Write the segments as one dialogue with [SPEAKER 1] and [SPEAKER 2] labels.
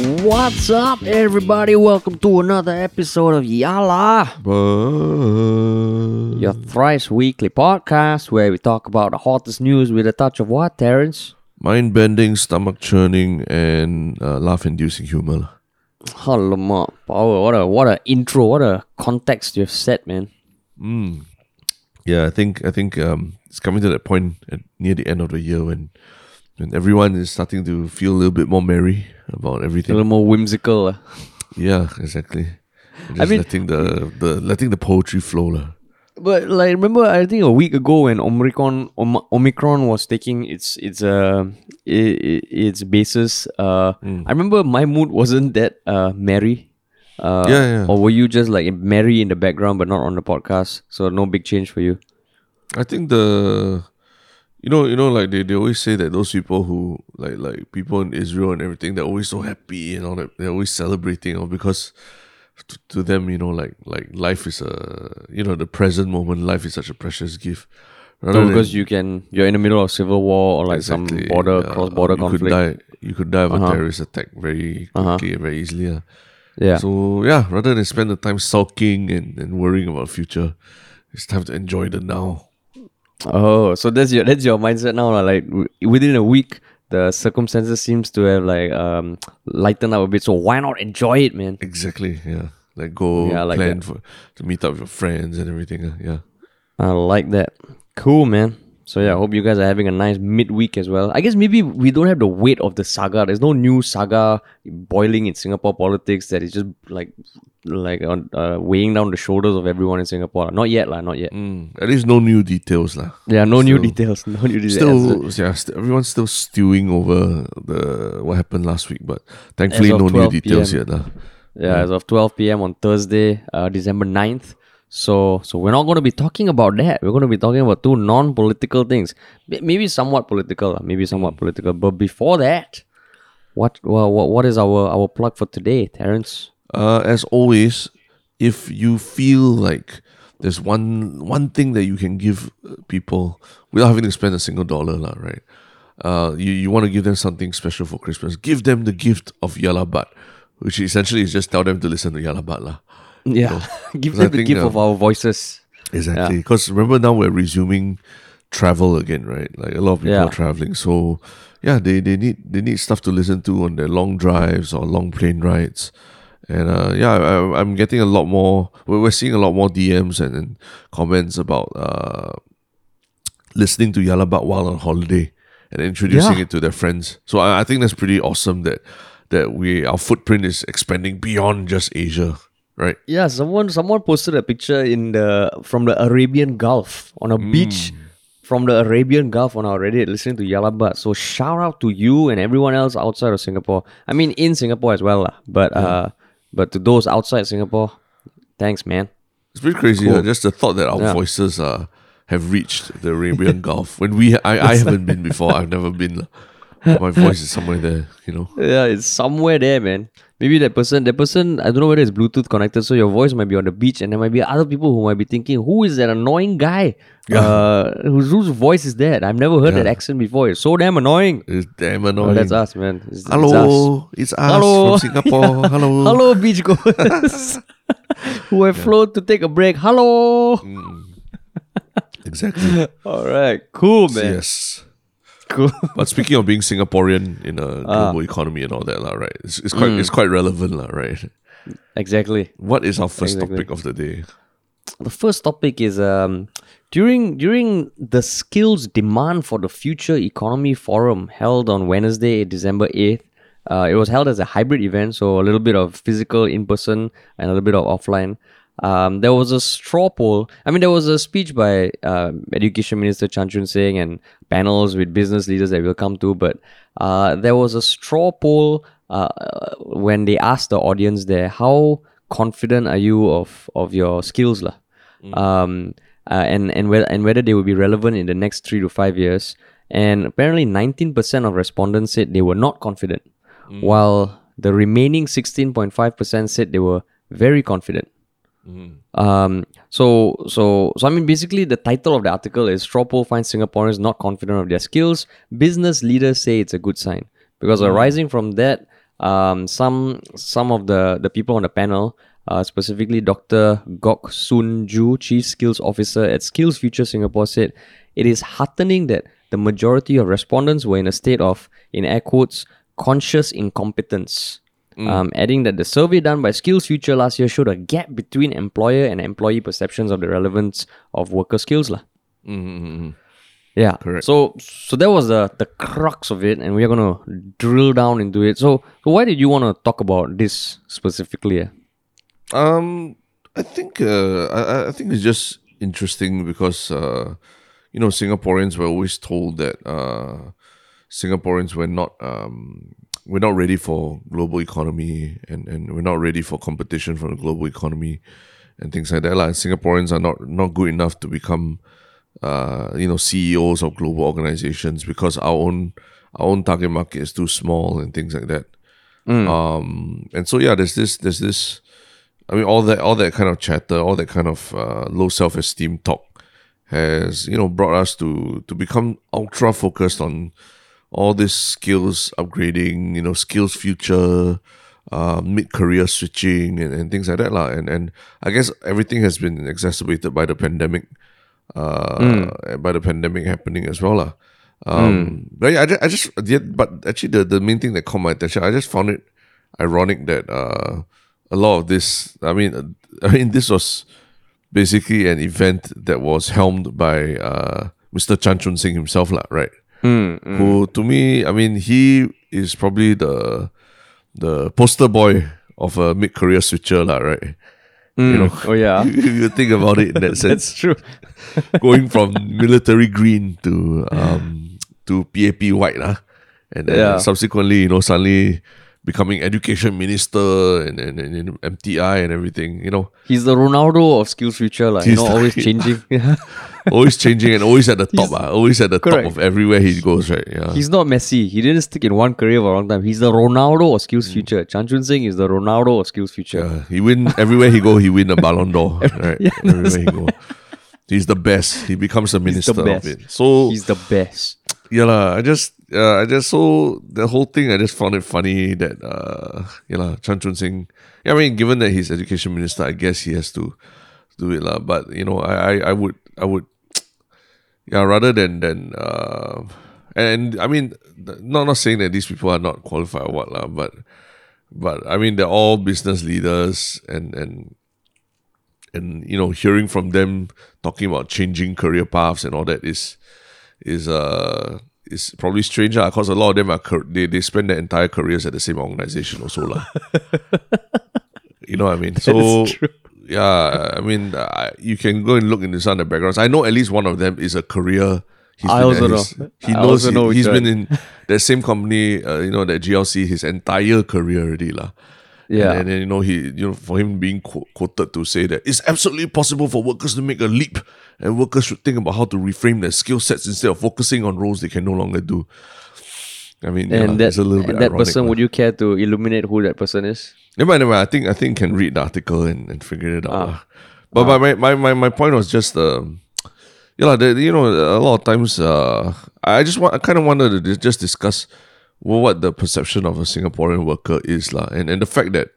[SPEAKER 1] What's up, everybody? Welcome to another episode of Yala, your thrice weekly podcast where we talk about the hottest news with a touch of what, Terrence?
[SPEAKER 2] Mind bending, stomach churning, and uh, laugh inducing humor.
[SPEAKER 1] Alamak, power! What a what a intro! What a context you've set, man.
[SPEAKER 2] Yeah, I think I think um, it's coming to that point at, near the end of the year when when everyone is starting to feel a little bit more merry about everything.
[SPEAKER 1] A little more whimsical. uh.
[SPEAKER 2] Yeah, exactly. Just
[SPEAKER 1] mean-
[SPEAKER 2] letting the, the letting the poetry flow. lah.
[SPEAKER 1] But like, remember, I think a week ago when Omicron Om- Omicron was taking its its uh i- i- its basis, uh, I remember my mood wasn't that uh merry. Uh,
[SPEAKER 2] Yeah, yeah.
[SPEAKER 1] Or were you just like merry in the background but not on the podcast? So no big change for you.
[SPEAKER 2] I think the you know you know like they, they always say that those people who like like people in Israel and everything they're always so happy and all that they're always celebrating or because to, to them you know like like life is a you know the present moment life is such a precious gift rather than-
[SPEAKER 1] because you can, you're in the middle of civil war or like
[SPEAKER 2] exactly,
[SPEAKER 1] some border
[SPEAKER 2] yeah,
[SPEAKER 1] cross border
[SPEAKER 2] you
[SPEAKER 1] conflict.
[SPEAKER 2] could die you could die of
[SPEAKER 1] Uh-huh.
[SPEAKER 2] a terrorist attack very quickly and very easily yeah.
[SPEAKER 1] Yeah.
[SPEAKER 2] so yeah rather than spend the time sulking and, and worrying about the future it's time to enjoy the now
[SPEAKER 1] Oh, so that's your that's your mindset now. Like within a week, the circumstances seems to have like um lightened up a bit. So why not enjoy it, man?
[SPEAKER 2] Exactly. Yeah. Like go
[SPEAKER 1] Yeah, like
[SPEAKER 2] plan
[SPEAKER 1] that.
[SPEAKER 2] for to meet up with your friends and everything. uh, yeah.
[SPEAKER 1] I like that. Cool, man. So yeah, I hope you guys are having a nice midweek as well. I guess maybe we don't have the weight of the saga. There's no new saga boiling in Singapore politics that is just like like on uh, weighing down the shoulders of everyone in Singapore. Not yet, lah. Not yet.
[SPEAKER 2] Mm, at least no new details lah.
[SPEAKER 1] Yeah, no new details. No new details.
[SPEAKER 2] Still, yeah, st- everyone's still stewing over the what happened last week, but thankfully no new details
[SPEAKER 1] PM.
[SPEAKER 2] yet lah.
[SPEAKER 1] Yeah, as of 12 p.m. on Thursday, uh, December 9th. So, so we're not going to be talking about that. We're going to be talking about two non-political things. Maybe somewhat political, maybe somewhat political. But before that, what well, what what is our our plug for today, Terrence?
[SPEAKER 2] Uh, as always, if you feel like there's one one thing that you can give uh, people without having to spend a single dollar, lah, right? Uh, you, you want to give them something special for Christmas. Give them the gift of Yah Lah But, which essentially is just tell them to listen to Yah Lah But, lah.
[SPEAKER 1] Yeah, give
[SPEAKER 2] 'Cause I
[SPEAKER 1] them the
[SPEAKER 2] think,
[SPEAKER 1] gift
[SPEAKER 2] uh,
[SPEAKER 1] of our voices.
[SPEAKER 2] Exactly. Because remember now we're resuming travel again, right? Like a lot of people
[SPEAKER 1] Yeah.
[SPEAKER 2] are traveling. So yeah, they, they need they need stuff to listen to on their long drives or long plane rides. And uh, yeah, I, I'm getting a lot more. We're, seeing a lot more DMs and, and comments about uh, listening to Yah Lah But while on holiday and introducing
[SPEAKER 1] Yeah.
[SPEAKER 2] it to their friends. So I, I think that's pretty awesome that that we our footprint is expanding beyond just Asia, right?
[SPEAKER 1] Yeah, someone someone posted a picture in the from the Arabian Gulf on a beach from the Arabian Gulf on our Reddit listening to Yah Lah But. So shout out to you and everyone else outside of Singapore. I mean in Singapore as well, but uh but to those outside Singapore, thanks man.
[SPEAKER 2] It's pretty crazy.
[SPEAKER 1] Cool.
[SPEAKER 2] uh, just the thought that our
[SPEAKER 1] Yeah.
[SPEAKER 2] voices uh, have reached the Arabian Gulf when we I, I haven't been before. I've never been. My voice is somewhere there, you know.
[SPEAKER 1] Yeah, it's somewhere there, man. Maybe that person, that person, I don't know whether it's Bluetooth connected, so your voice might be on the beach, and there might be other people who might be thinking, "Who is that annoying guy? Uh, whose, whose voice is that? I've never heard that accent before. It's so damn annoying."
[SPEAKER 2] It's damn
[SPEAKER 1] Oh,
[SPEAKER 2] annoying.
[SPEAKER 1] that's us, man. It's, it's us.
[SPEAKER 2] Hello, it's us
[SPEAKER 1] Hello.
[SPEAKER 2] from Singapore. Hello.
[SPEAKER 1] Hello, beachgoers who have flown to take a break. Hello.
[SPEAKER 2] Exactly.
[SPEAKER 1] All right, cool, man.
[SPEAKER 2] Yes.
[SPEAKER 1] Cool.
[SPEAKER 2] But speaking of being Singaporean in a
[SPEAKER 1] Ah.
[SPEAKER 2] global economy and all that, lah, right? It's, it's quite
[SPEAKER 1] Mm.
[SPEAKER 2] it's quite relevant, lah, right?
[SPEAKER 1] exactly.
[SPEAKER 2] What is our first
[SPEAKER 1] Exactly.
[SPEAKER 2] topic of the day?
[SPEAKER 1] the first topic is um during during the skills demand for the future economy forum held on wednesday december 8th uh, it was held as a hybrid event so a little bit of physical in person and a little bit of offline um, there was a straw poll. I mean, there was a speech by uh, Education Minister Chan Chun Sing and panels with business leaders that we'll come to. But uh, there was a straw poll uh, when they asked the audience there, "How confident are you of of your skills, lah?" Um, uh, and and whether and whether they will be relevant in the next three to five years. And apparently, nineteen percent of respondents said they were not confident, while the remaining sixteen point five percent said they were very confident. Um, so, so, so I mean, basically, the title of the article is "Straw Poll finds Singaporeans not confident of their skills. Business leaders say it's a good sign because arising from that, um, some some of the the people on the panel, uh, specifically Dr. Gog Soon Joo, Chief Skills Officer at SkillsFuture Singapore, said it is heartening that the majority of respondents were in a state of, in air quotes, conscious incompetence. Um, adding that the survey done by SkillsFuture last year showed a gap between employer and employee perceptions of the relevance of worker skills. lah. Yeah.
[SPEAKER 2] Correct.
[SPEAKER 1] So so that was the the crux of it, and we are gonna drill down into it. So so why did you want to talk about this specifically? yeah?
[SPEAKER 2] Um, I think uh, I- I think it's just interesting because uh, you know Singaporeans were always told that uh, Singaporeans were not um, we're not ready for global economy and, and we're not ready for competition from the global economy and things like that. Like Singaporeans are not not good enough to become uh, you know CEOs of global organizations because our own our own target market is too small and things like that. Um, and so yeah, there's this there's this I mean, all that, all that kind of chatter, all that kind of uh, low self-esteem talk has, you know, brought us to to become ultra focused on all this skills upgrading, you know, skills future, uh, mid-career switching, and, and things like that, lah. And and I guess everything has been exacerbated by the pandemic, uh, by the pandemic happening as well, lah. Um, But yeah, I just, I just yeah, but actually, the the main thing that caught my attention, I just found it ironic that uh, a lot of this. I mean, I mean, this was basically an event that was helmed by uh, Mr. Chan Chun Sing himself, lah, right? Hmm, hmm. Who, to me, I mean, he is probably the the poster boy of a mid career switcher, lah, right? You hmm. know,
[SPEAKER 1] Oh yeah,
[SPEAKER 2] you, you think about it in that sense
[SPEAKER 1] that's true.
[SPEAKER 2] going from military green to um to PAP white lah. and then
[SPEAKER 1] Yeah.
[SPEAKER 2] subsequently you know suddenly becoming education minister and, and, and, and MTI and everything you know
[SPEAKER 1] He's the Ronaldo of SkillsFuture, like you know, always changing.
[SPEAKER 2] Always changing and always at the top ah, always at the
[SPEAKER 1] correct.
[SPEAKER 2] top of everywhere he goes right yeah
[SPEAKER 1] He's not messy. He didn't stick in one career for a long time. He's the Ronaldo of SkillsFuture. Chan Chun Sing is the Ronaldo of SkillsFuture.
[SPEAKER 2] Yeah, he win everywhere he go. He win a Ballon d'Or, right? everywhere he go, he's the best. He becomes a
[SPEAKER 1] the
[SPEAKER 2] minister of it. So
[SPEAKER 1] He's the best.
[SPEAKER 2] yeah, lah. I just, uh, I just so the whole thing. I just found it funny that, uh, yeah, lah, Chan Chun Sing. Yeah, I mean, given that he's education minister, I guess he has to do it, lah. But you know, I, I, I would, I would, yeah, rather than than, uh, and I mean, not not saying that these people are not qualified or what, lah, but. But I mean, they're all business leaders, and and and you know, hearing from them talking about changing career paths and all that is is uh is probably strange because a lot of them are they they spend their entire careers at the same organization also lah. you know what I mean? So yeah, I mean, uh, you can go and look into some of the backgrounds. I know at least one of them is a career. He's
[SPEAKER 1] I also know.
[SPEAKER 2] He
[SPEAKER 1] I
[SPEAKER 2] knows
[SPEAKER 1] also
[SPEAKER 2] he,
[SPEAKER 1] know which
[SPEAKER 2] has been in that same company, uh, you know, that GLC his entire career already lah.
[SPEAKER 1] Yeah.
[SPEAKER 2] And, then you know he you know for him being qu- quoted to say that it's absolutely possible for workers to make a leap, and workers should think about how to reframe their skill sets instead of focusing on roles they can no longer do. I mean, yeah,
[SPEAKER 1] and that,
[SPEAKER 2] it's a little bit
[SPEAKER 1] and that
[SPEAKER 2] ironic,
[SPEAKER 1] person, would you care to illuminate who that person is?
[SPEAKER 2] Never mind, never mind. I think I think can read the article and, and figure it out.
[SPEAKER 1] Ah.
[SPEAKER 2] But but my, my, my, my point was just um you know, the, you know a lot of times uh I just want I kind of wanted to just discuss well, what the perception of a Singaporean worker is lah, and and the fact that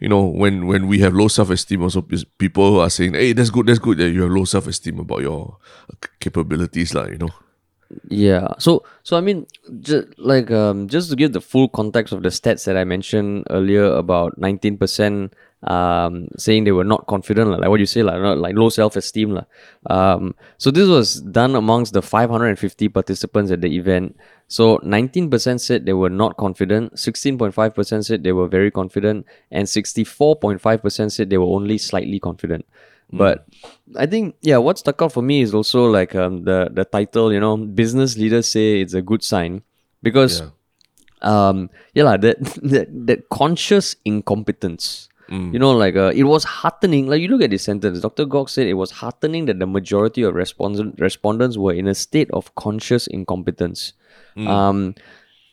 [SPEAKER 2] you know when when we have low self esteem, also people are saying, hey, that's good, that's good that you have low self esteem about your uh, capabilities lah, you know.
[SPEAKER 1] Yeah. So so I mean, just like um, just to give the full context of the stats that I mentioned earlier about nineteen percent um saying they were not confident like what you say like like low self esteem lah. Um. So this was done amongst the five hundred and fifty participants at the event. So nineteen percent said they were not confident. Sixteen point five percent said they were very confident, and sixty four point five percent said they were only slightly confident. But I think yeah, what stuck out for me is also like um the the title. You know, business leaders say it's a good sign because
[SPEAKER 2] Yeah.
[SPEAKER 1] um yeah lah, that that that conscious incompetence. You know, like uh, it was heartening. Like you look at this sentence, Dr. Gog said it was heartening that the majority of respondent respondents were in a state of conscious incompetence. Um,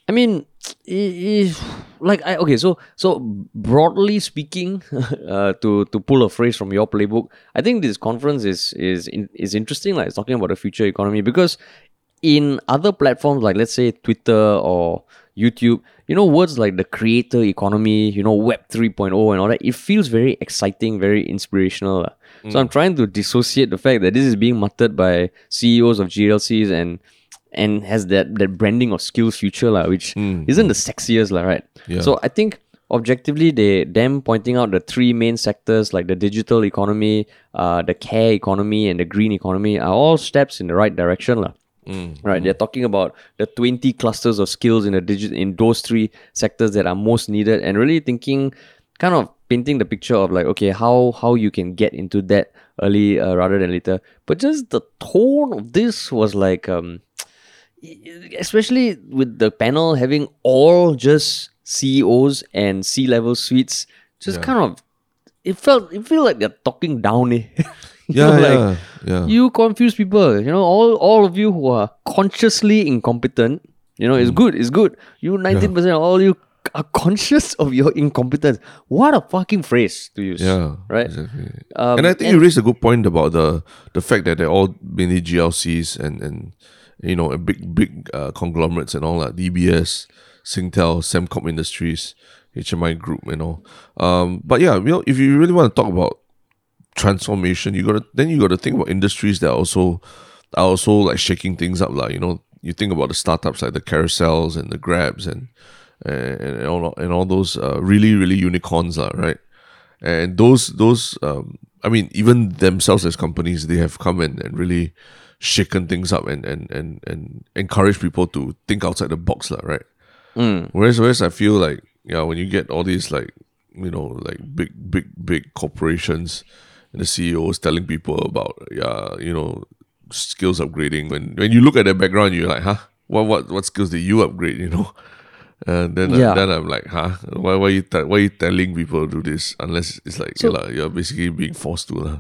[SPEAKER 1] I mean, i- i- like I okay, so so broadly speaking, uh, to to pull a phrase from your playbook, I think this conference is is in, is interesting. Like it's talking about the future economy because in other platforms like let's say Twitter or YouTube, you know, words like the creator economy, you know, Web 3.0 and all that, it feels very exciting, very inspirational. lah. So I'm trying to dissociate the fact that this is being muttered by CEOs of GLCs and and has that that branding of skills future, lah, which isn't the sexiest, lah, right?
[SPEAKER 2] Yeah.
[SPEAKER 1] So I think objectively they them pointing out the three main sectors like the digital economy, uh, the care economy and the green economy are all steps in the right direction. lah. Right, they're talking about the 20 clusters of skills in the digit in those three sectors that are most needed and really thinking kind of painting the picture of like okay how how you can get into that early uh, rather than later but just the tone of this was like um especially with the panel having all just CEOs and C level suites, just kind of it felt it felt like they're talking down. Eh? You
[SPEAKER 2] Yeah,
[SPEAKER 1] know, like,
[SPEAKER 2] yeah, yeah.
[SPEAKER 1] You confuse people. You know, all all of you who are consciously incompetent. You know, it's
[SPEAKER 2] Mm.
[SPEAKER 1] good. It's good. You nineteen percent, all you are conscious of your incompetence. What a fucking phrase to use.
[SPEAKER 2] Yeah,
[SPEAKER 1] Right.
[SPEAKER 2] Exactly.
[SPEAKER 1] Um,
[SPEAKER 2] and I think you raised a good point about the the fact that they're all mainly GLCs and and you know big big uh, conglomerates and all that DBS, Singtel, Sembcorp Industries, HMI Group, you know. Um, but yeah, you know, if you really want to talk about transformation, you gotta then you gotta think about industries that are also are also like shaking things up, like you know. You think about the startups like the carousels and the grabs and and, and all and all those uh, really really unicorns, lah, right? and those those um i mean even themselves as companies they have come and, and really shaken things up and and and and encourage people to think outside the box lah, right whereas whereas i feel like yeah when you get all these like you know like big big big corporations and the ceos telling people about yeah you know skills upgrading when when you look at their background you're like huh what what what skills did you upgrade you know and then,
[SPEAKER 1] Yeah.
[SPEAKER 2] uh, then I'm like, huh? Why, why, you te- why you telling people to do this? Unless it's like,
[SPEAKER 1] So-
[SPEAKER 2] yeah you're basically being forced to. lah.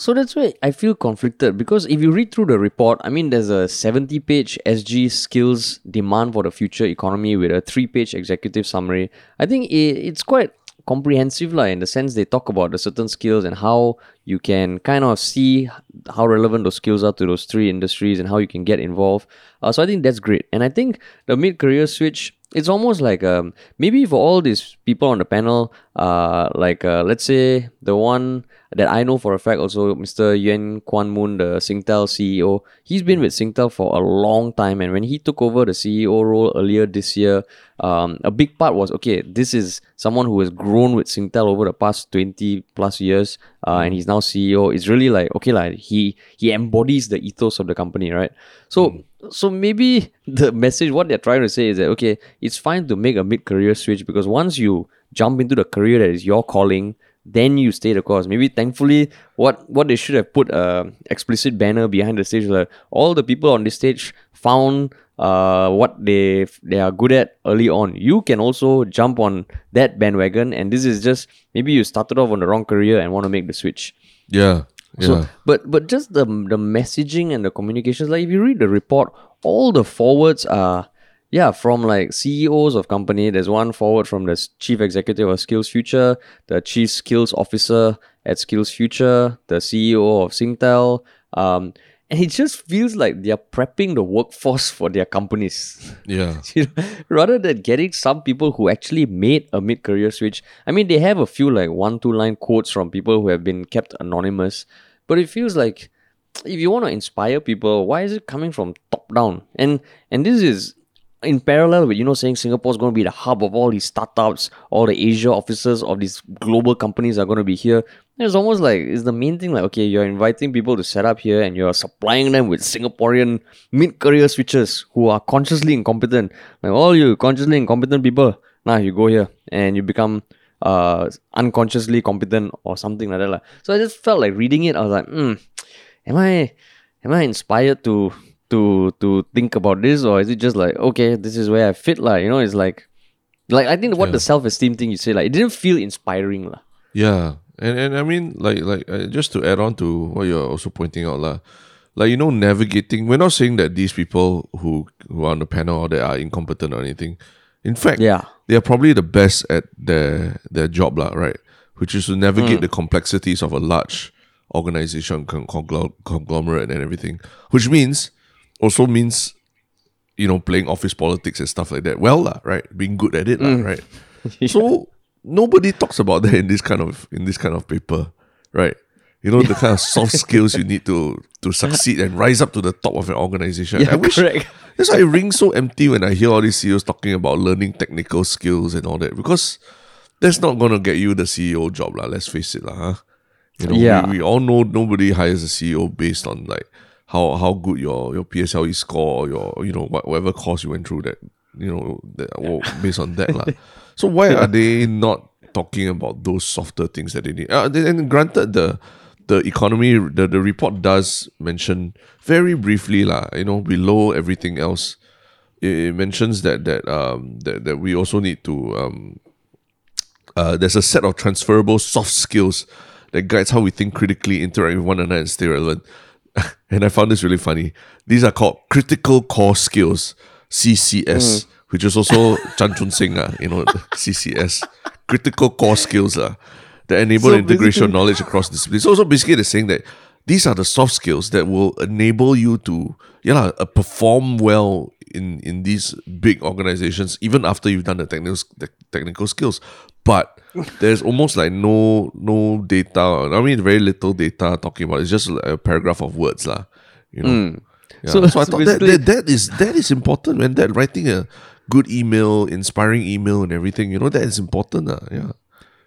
[SPEAKER 1] So that's why I feel conflicted because if you read through the report, I mean, there's a 70 page SG skills demand for the future economy with a three page executive summary. I think it's quite comprehensive lah, in the sense they talk about the certain skills and how you can kind of see how relevant those skills are to those three industries and how you can get involved. Uh, so I think that's great. And I think the mid career switch it's almost like um, maybe for all these people on the panel, uh, like uh, let's say the one that I know for a fact, also Mr. Yuen Kuan Moon, the Singtel CEO, he's been with Singtel for a long time, and when he took over the CEO role earlier this year, um, a big part was okay. This is someone who has grown with Singtel over the past twenty plus years, uh, and he's now CEO. It's really like okay, like he he embodies the ethos of the company, right? So so maybe the message what they're trying to say is that okay it's fine to make a mid-career switch because once you jump into the career that is your calling then you stay the course. Maybe thankfully what what they should have put a explicit banner behind the stage like all the people on this stage found uh, what they they are good at early on. You can also jump on that bandwagon and this is just maybe you started off on the wrong career and want to make the switch.
[SPEAKER 2] Yeah. Yeah.
[SPEAKER 1] so, but but just the the messaging and the communications, like if you read the report, all the forwards are yeah from like CEOs of company. There's one forward from the chief executive of SkillsFuture, the chief skills officer at SkillsFuture, the CEO of Singtel. Um, and it just feels like they're prepping the workforce for their companies.
[SPEAKER 2] yeah.
[SPEAKER 1] you know, rather than getting some people who actually made a mid career switch. I mean, they have a few like one, two line quotes from people who have been kept anonymous, but it feels like if you want to inspire people, why is it coming from top down? And and this is in parallel with you know saying Singapore is going to be the hub of all these startups, all the Asia offices of these global companies are going to be here. It's almost like it's the main thing. Like okay, you're inviting people to set up here, and you're supplying them with Singaporean mid-career switchers who are consciously incompetent. Like all you consciously incompetent people, now you go here and you become uh unconsciously competent or something like that. lah. So I just felt like reading it. I was like, hmm, am I am I inspired to to to think about this or is it just like okay this is where I fit like you know it's like like I think what the self esteem thing you say like it didn't feel inspiring lah.
[SPEAKER 2] Yeah, and and I mean, like like uh, just to add on to what you're also pointing out, lah, like you know, navigating. We're not saying that these people who who are on the panel or they are incompetent or anything. In fact,
[SPEAKER 1] Yeah.
[SPEAKER 2] they are probably the best at their their job, lah, right? Which is to navigate the complexities of a large organization, con- conglo- conglomerate, and everything. Which means also means you know, playing office politics and stuff like that. Well, lah, right? Being good at it, lah, mm. right? So nobody talks about that in this kind of in this kind of paper, right? You know the kind of soft skills you need to to succeed and rise up to the top of an organization.
[SPEAKER 1] Yeah,
[SPEAKER 2] I wish
[SPEAKER 1] correct.
[SPEAKER 2] that's why it rings so empty when I hear all these CEOs talking about learning technical skills and all that because that's not gonna get you the CEO job, lah. Let's face it, lah. Huh? You know,
[SPEAKER 1] Yeah.
[SPEAKER 2] we, we all know nobody hires a CEO based on like how how good your your PSLE score or your you know whatever course you went through that you know that, well, based on that lah. So why are they not talking about those softer things that they need? Uh, and granted the the economy the, the report does mention very briefly lah. You know below everything else, it, it mentions that that um that, that we also need to um uh, there's a set of transferable soft skills that guides how we think critically, interact with one another, and stay relevant. and I found this really funny. These are called critical core skills, CCS, which is also Chan Chun Sing, uh, you know, CCS, critical core skills uh, that enable
[SPEAKER 1] So
[SPEAKER 2] integration of knowledge across disciplines. So, so basically, they're saying that these are the soft skills that will enable you to, yeah, lah, uh, perform well in in these big organizations, even after you've done the technical the technical skills. But there's almost like no no data. I mean, very little data talking about. it. It's just a paragraph of words, lah. You know. Hmm. Yeah.
[SPEAKER 1] So-
[SPEAKER 2] So, I
[SPEAKER 1] so
[SPEAKER 2] thought that, that that is that is important when that writing a good email, inspiring email, and everything. You know that is important, lah. Yeah.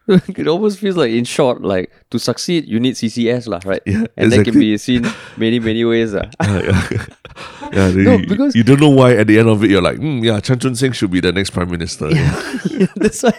[SPEAKER 1] it almost feels like, in short, like to succeed, you need CCS, lah, right?
[SPEAKER 2] Yeah,
[SPEAKER 1] and that can be seen many, many ways. lah.
[SPEAKER 2] Yeah, the-
[SPEAKER 1] No, because-
[SPEAKER 2] you don't know why at the end of it you're like, mm, yeah, Chan Chun Sing should be the next prime minister. Yeah.
[SPEAKER 1] Yeah, that's why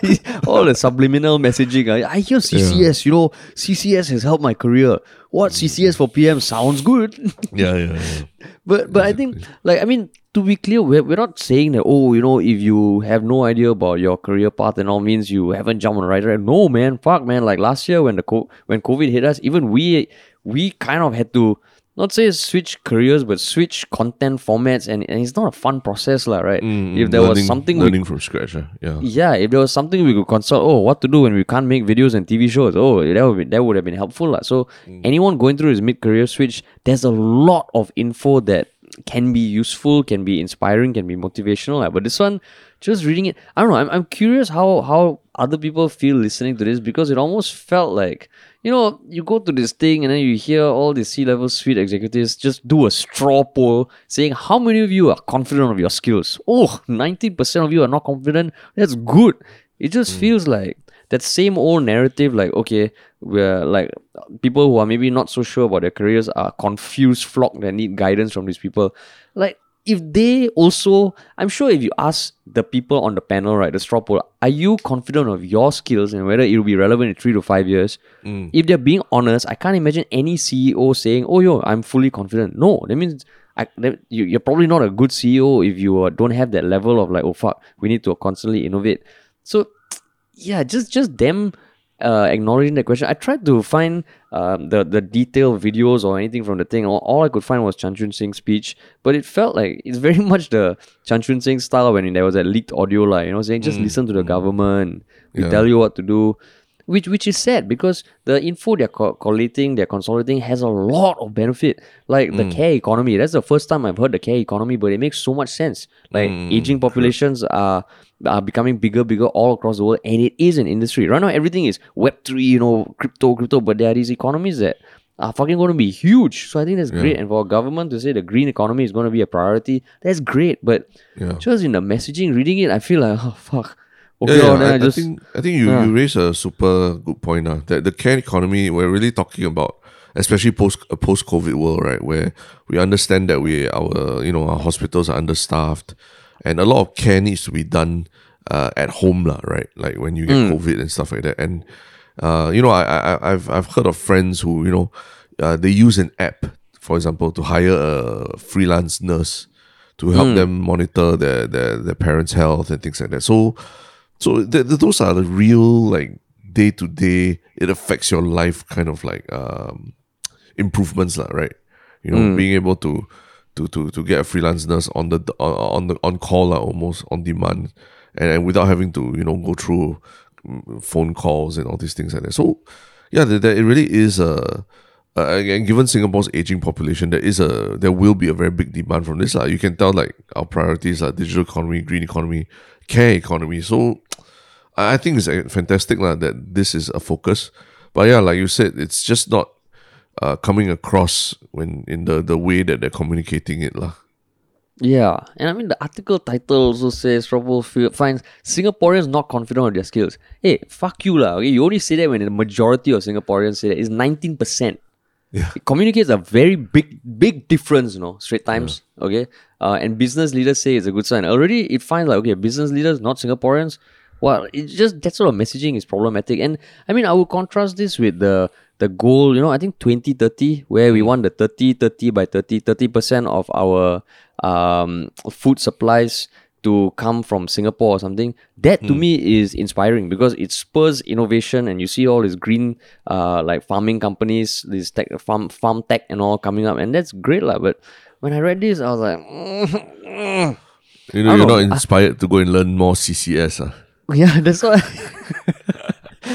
[SPEAKER 1] all the subliminal messaging. I, I hear CCS, you know, CCS has helped my career. What CCS for PM sounds good.
[SPEAKER 2] yeah, yeah, yeah.
[SPEAKER 1] But but I think like I mean to be clear, we're, we're not saying that oh you know if you have no idea about your career path and all means you haven't jumped on the right track. No man, fuck man. Like last year when the co- when COVID hit us, even we we kind of had to not say switch careers but switch content formats and, and it's not a fun process lah, right? Mm, mm, if there was
[SPEAKER 2] Learning-
[SPEAKER 1] something we
[SPEAKER 2] learning from scratch, yeah.
[SPEAKER 1] yeah, if there was something we could consult, oh, what to do when we can't make videos and TV shows, oh, that would be, that would have been helpful. lah. So mm. anyone going through his mid career switch, there's a lot of info that can be useful, can be inspiring, can be motivational. But this one, just reading it, I don't know. I'm, I'm curious how how other people feel listening to this because it almost felt like you know you go to this thing and then you hear all the C level suite executives just do a straw poll saying how many of you are confident of your skills. Oh, 90% of you are not confident. That's good. It just hmm. feels like that same old narrative like okay we're like people who are maybe not so sure about their careers are confused flock that need guidance from these people. Like if they also i'm sure if you ask the people on the panel right the straw poll are you confident of your skills and whether it will be relevant in three to five years? If they're being honest i can't imagine any ceo saying oh yo i'm fully confident. No that means I, that, you, you're probably not a good ceo if you uh, don't have that level of like oh fuck we need to constantly innovate. So yeah, just just them uh, acknowledging the question. I tried to find um, the the detailed videos or anything from the thing. All, all I could find was Chan Chun Sing's speech, but it felt like it's very much the Chan Chun Sing style when there was that leaked audio, like you know, saying just listen to the government. We
[SPEAKER 2] Yeah.
[SPEAKER 1] tell you what to do. Which, which is sad because the info they're co- collating, they're consolidating has a lot of benefit. Like the mm. care economy, that's the first time I've heard the care economy, but it makes so much sense. Like mm. aging populations are are becoming bigger, bigger all across the world, and it is an industry. Right now, everything is Web three, you know, crypto, crypto, but there are these economies that are fucking going to be huge. So I think that's great. And for a government to say the green economy is going to be a priority, that's great. But
[SPEAKER 2] Yeah.
[SPEAKER 1] just in the messaging, reading it, I feel like oh fuck.
[SPEAKER 2] Yeah,
[SPEAKER 1] Okay,
[SPEAKER 2] yeah,
[SPEAKER 1] then
[SPEAKER 2] I,
[SPEAKER 1] I,
[SPEAKER 2] I think I think you,
[SPEAKER 1] Yeah.
[SPEAKER 2] you raise a super good point uh, that the care economy we're really talking about, especially post a post COVID world, right? Where we understand that we our you know our hospitals are understaffed, and a lot of care needs to be done uh, at home, lah, right? Like when you get COVID and stuff like that. And uh, you know, I, I I've I've heard of friends who you know uh, they use an app, for example, to hire a freelance nurse to help them monitor their, their their parents' health and things like that. So so th- th- those are the real like day to day. It affects your life, kind of like um, improvements, lah. Right? You know, being able to to to to get a freelance nurse on the on, on the on call, lah, almost on demand, and, and without having to you know go through mm, phone calls and all these things like that. So yeah, that, that it really is a uh, and given Singapore's aging population, there is a there will be a very big demand from this. Uh. You can tell like our priorities are digital economy, green economy, care economy. So I think it's uh, fantastic lah that this is a focus. But yeah, like you said, it's just not uh, coming across when in the, the way that they're communicating it lah.
[SPEAKER 1] Yeah, and I mean the article title also says Field finds Singaporeans not confident of their skills. Hey, fuck you lah. Okay, you only say that when the majority of Singaporeans say that it's nineteen percent.
[SPEAKER 2] Yeah.
[SPEAKER 1] It communicates a very big, big difference, you know, Straits Times, okay? Uh, and business leaders say it's a good sign. Already it finds like, okay, business leaders, not Singaporeans, well, it's just that sort of messaging is problematic. And I mean, I will contrast this with the the goal, you know, I think 2030, where we want the 30, 30 by 30, 30% of our um, food supplies to come from Singapore or something. That to me is inspiring because it spurs innovation and you see all these green uh, like farming companies, these tech farm farm tech and all coming up and that's great lah. But when I read this, I was like,
[SPEAKER 2] You know, you're
[SPEAKER 1] don't
[SPEAKER 2] not
[SPEAKER 1] know.
[SPEAKER 2] inspired to go and learn more CCS. Uh.
[SPEAKER 1] Yeah, that's why.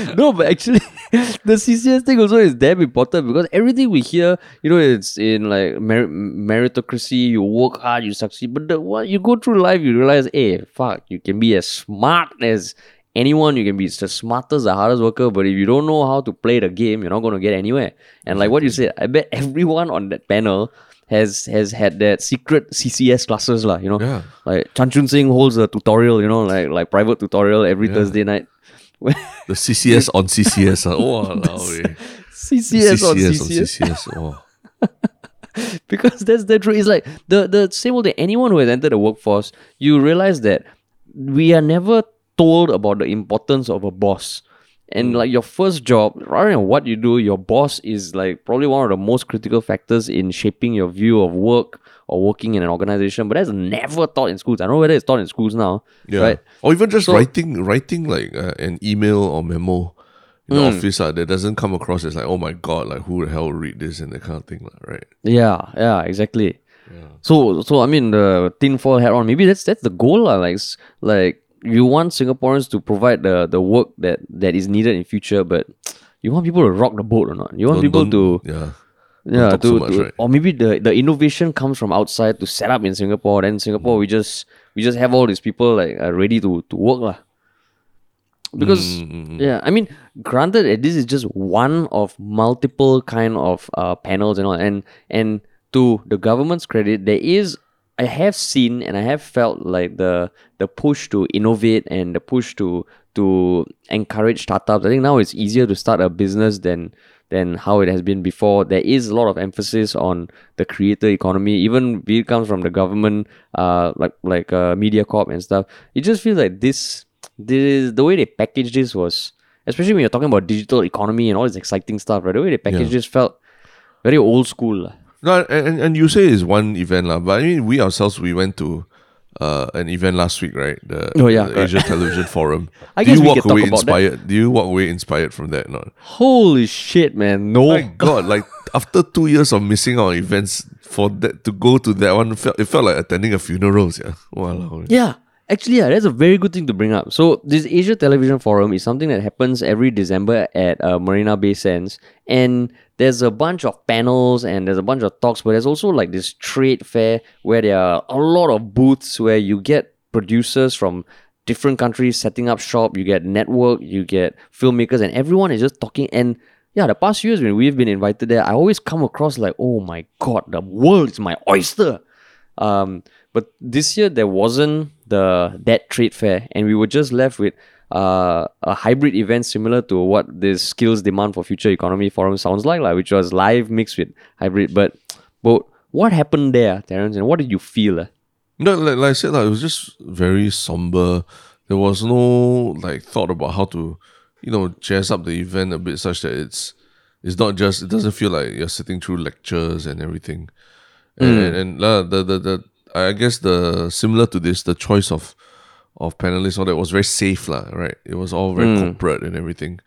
[SPEAKER 1] no, but actually, the CCS thing also is damn important because everything we hear, you know, it's in like mer- meritocracy. You work hard, you succeed. But the, what you go through life, you realize, hey, fuck, you can be as smart as anyone. You can be the smartest, the hardest worker. But if you don't know how to play the game, you're not going to get anywhere. And like what you said, I bet everyone on that panel has has had that secret CCS classes lah. You know,
[SPEAKER 2] Yeah.
[SPEAKER 1] like Chan Chun Sing holds a tutorial. You know, like like private tutorial every Thursday night.
[SPEAKER 2] The CCS on CCS. Oh, eh.
[SPEAKER 1] CCS, on
[SPEAKER 2] CCS
[SPEAKER 1] CCS.
[SPEAKER 2] on CCS. Oh.
[SPEAKER 1] because that's the truth. It's like the the same old thing. Anyone who has entered the workforce, you realize that we are never told about the importance of a boss. And like your first job, rather than what you do, your boss is like probably one of the most critical factors in shaping your view of work or working in an organization. But that's never taught in schools. I don't know whether it's taught in schools now,
[SPEAKER 2] Yeah.
[SPEAKER 1] right?
[SPEAKER 2] Or even just
[SPEAKER 1] So-
[SPEAKER 2] writing writing like uh, an email or memo in the office uh, that doesn't come across as like, oh my god, like who the hell read this and that kind of thing, right?
[SPEAKER 1] Yeah, yeah, exactly. So, so I mean, the tinfoil hat on. Maybe that's that's the goal, lah. Like, like you want Singaporeans to provide the the work that that is needed in future, but you want people to rock the boat or not? You want
[SPEAKER 2] Don't-
[SPEAKER 1] people to
[SPEAKER 2] yeah.
[SPEAKER 1] Yeah to,
[SPEAKER 2] so much,
[SPEAKER 1] to-
[SPEAKER 2] right?
[SPEAKER 1] or maybe the the innovation comes from outside to set up in Singapore. Then Singapore, we just we just have all these people like uh, ready to to work, lah. Because
[SPEAKER 2] Mm,
[SPEAKER 1] yeah, I mean, granted, that this is just one of multiple kind of uh, panels and all, and and to the government's credit, there is I have seen and I have felt like the the push to innovate and the push to to encourage startups. I think now it's easier to start a business than than how it has been before. There is a lot of emphasis on the creator economy, even if it comes from the government, uh, like like uh, MediaCorp and stuff. It just feels like this this the way they packaged this was, especially when you're talking about digital economy and all this exciting stuff. Right, the way they packaged this felt very old school.
[SPEAKER 2] No, and, and- you say it's one event, but I mean, we ourselves, we went to uh, an event last week, right? The,
[SPEAKER 1] Oh, yeah,
[SPEAKER 2] the. Asia Television Forum.
[SPEAKER 1] I
[SPEAKER 2] Do
[SPEAKER 1] guess
[SPEAKER 2] you
[SPEAKER 1] we
[SPEAKER 2] walk
[SPEAKER 1] can talk
[SPEAKER 2] away
[SPEAKER 1] about that.
[SPEAKER 2] inspired? Do you walk away inspired from that? Not?
[SPEAKER 1] Holy shit, man! No,
[SPEAKER 2] My God, like after two years of missing our events, for that to go to that one, felt, it felt like attending a funeral, yeah. Wow.
[SPEAKER 1] Yeah, actually, yeah, that's a very good thing to bring up. So, this Asia Television Forum is something that happens every December at uh, Marina Bay Sands, and there's a bunch of panels and there's a bunch of talks, but there's also like this trade fair where there are a lot of booths where you get producers from different countries setting up shop. You get network, you get filmmakers, and everyone is just talking. And yeah, the past years when we've been invited there, I always come across like, oh my god, the world is my oyster. Um, but this year there wasn't the that trade fair, and we were just left with uh, a hybrid event similar to what this skills demand for future economy forum sounds like, like which was live mixed with hybrid. But but what happened there, Terence, and what did you feel? uh?
[SPEAKER 2] No, like, like I said, like, it was just very somber. There was no like thought about how to, you know, jazz up the event a bit such that it's it's not just it doesn't feel like you're sitting through lectures and everything. And and, and uh, the, the the I guess the similar to this, the choice of of panelists all that was very safe, lah, right? It was all very corporate and everything.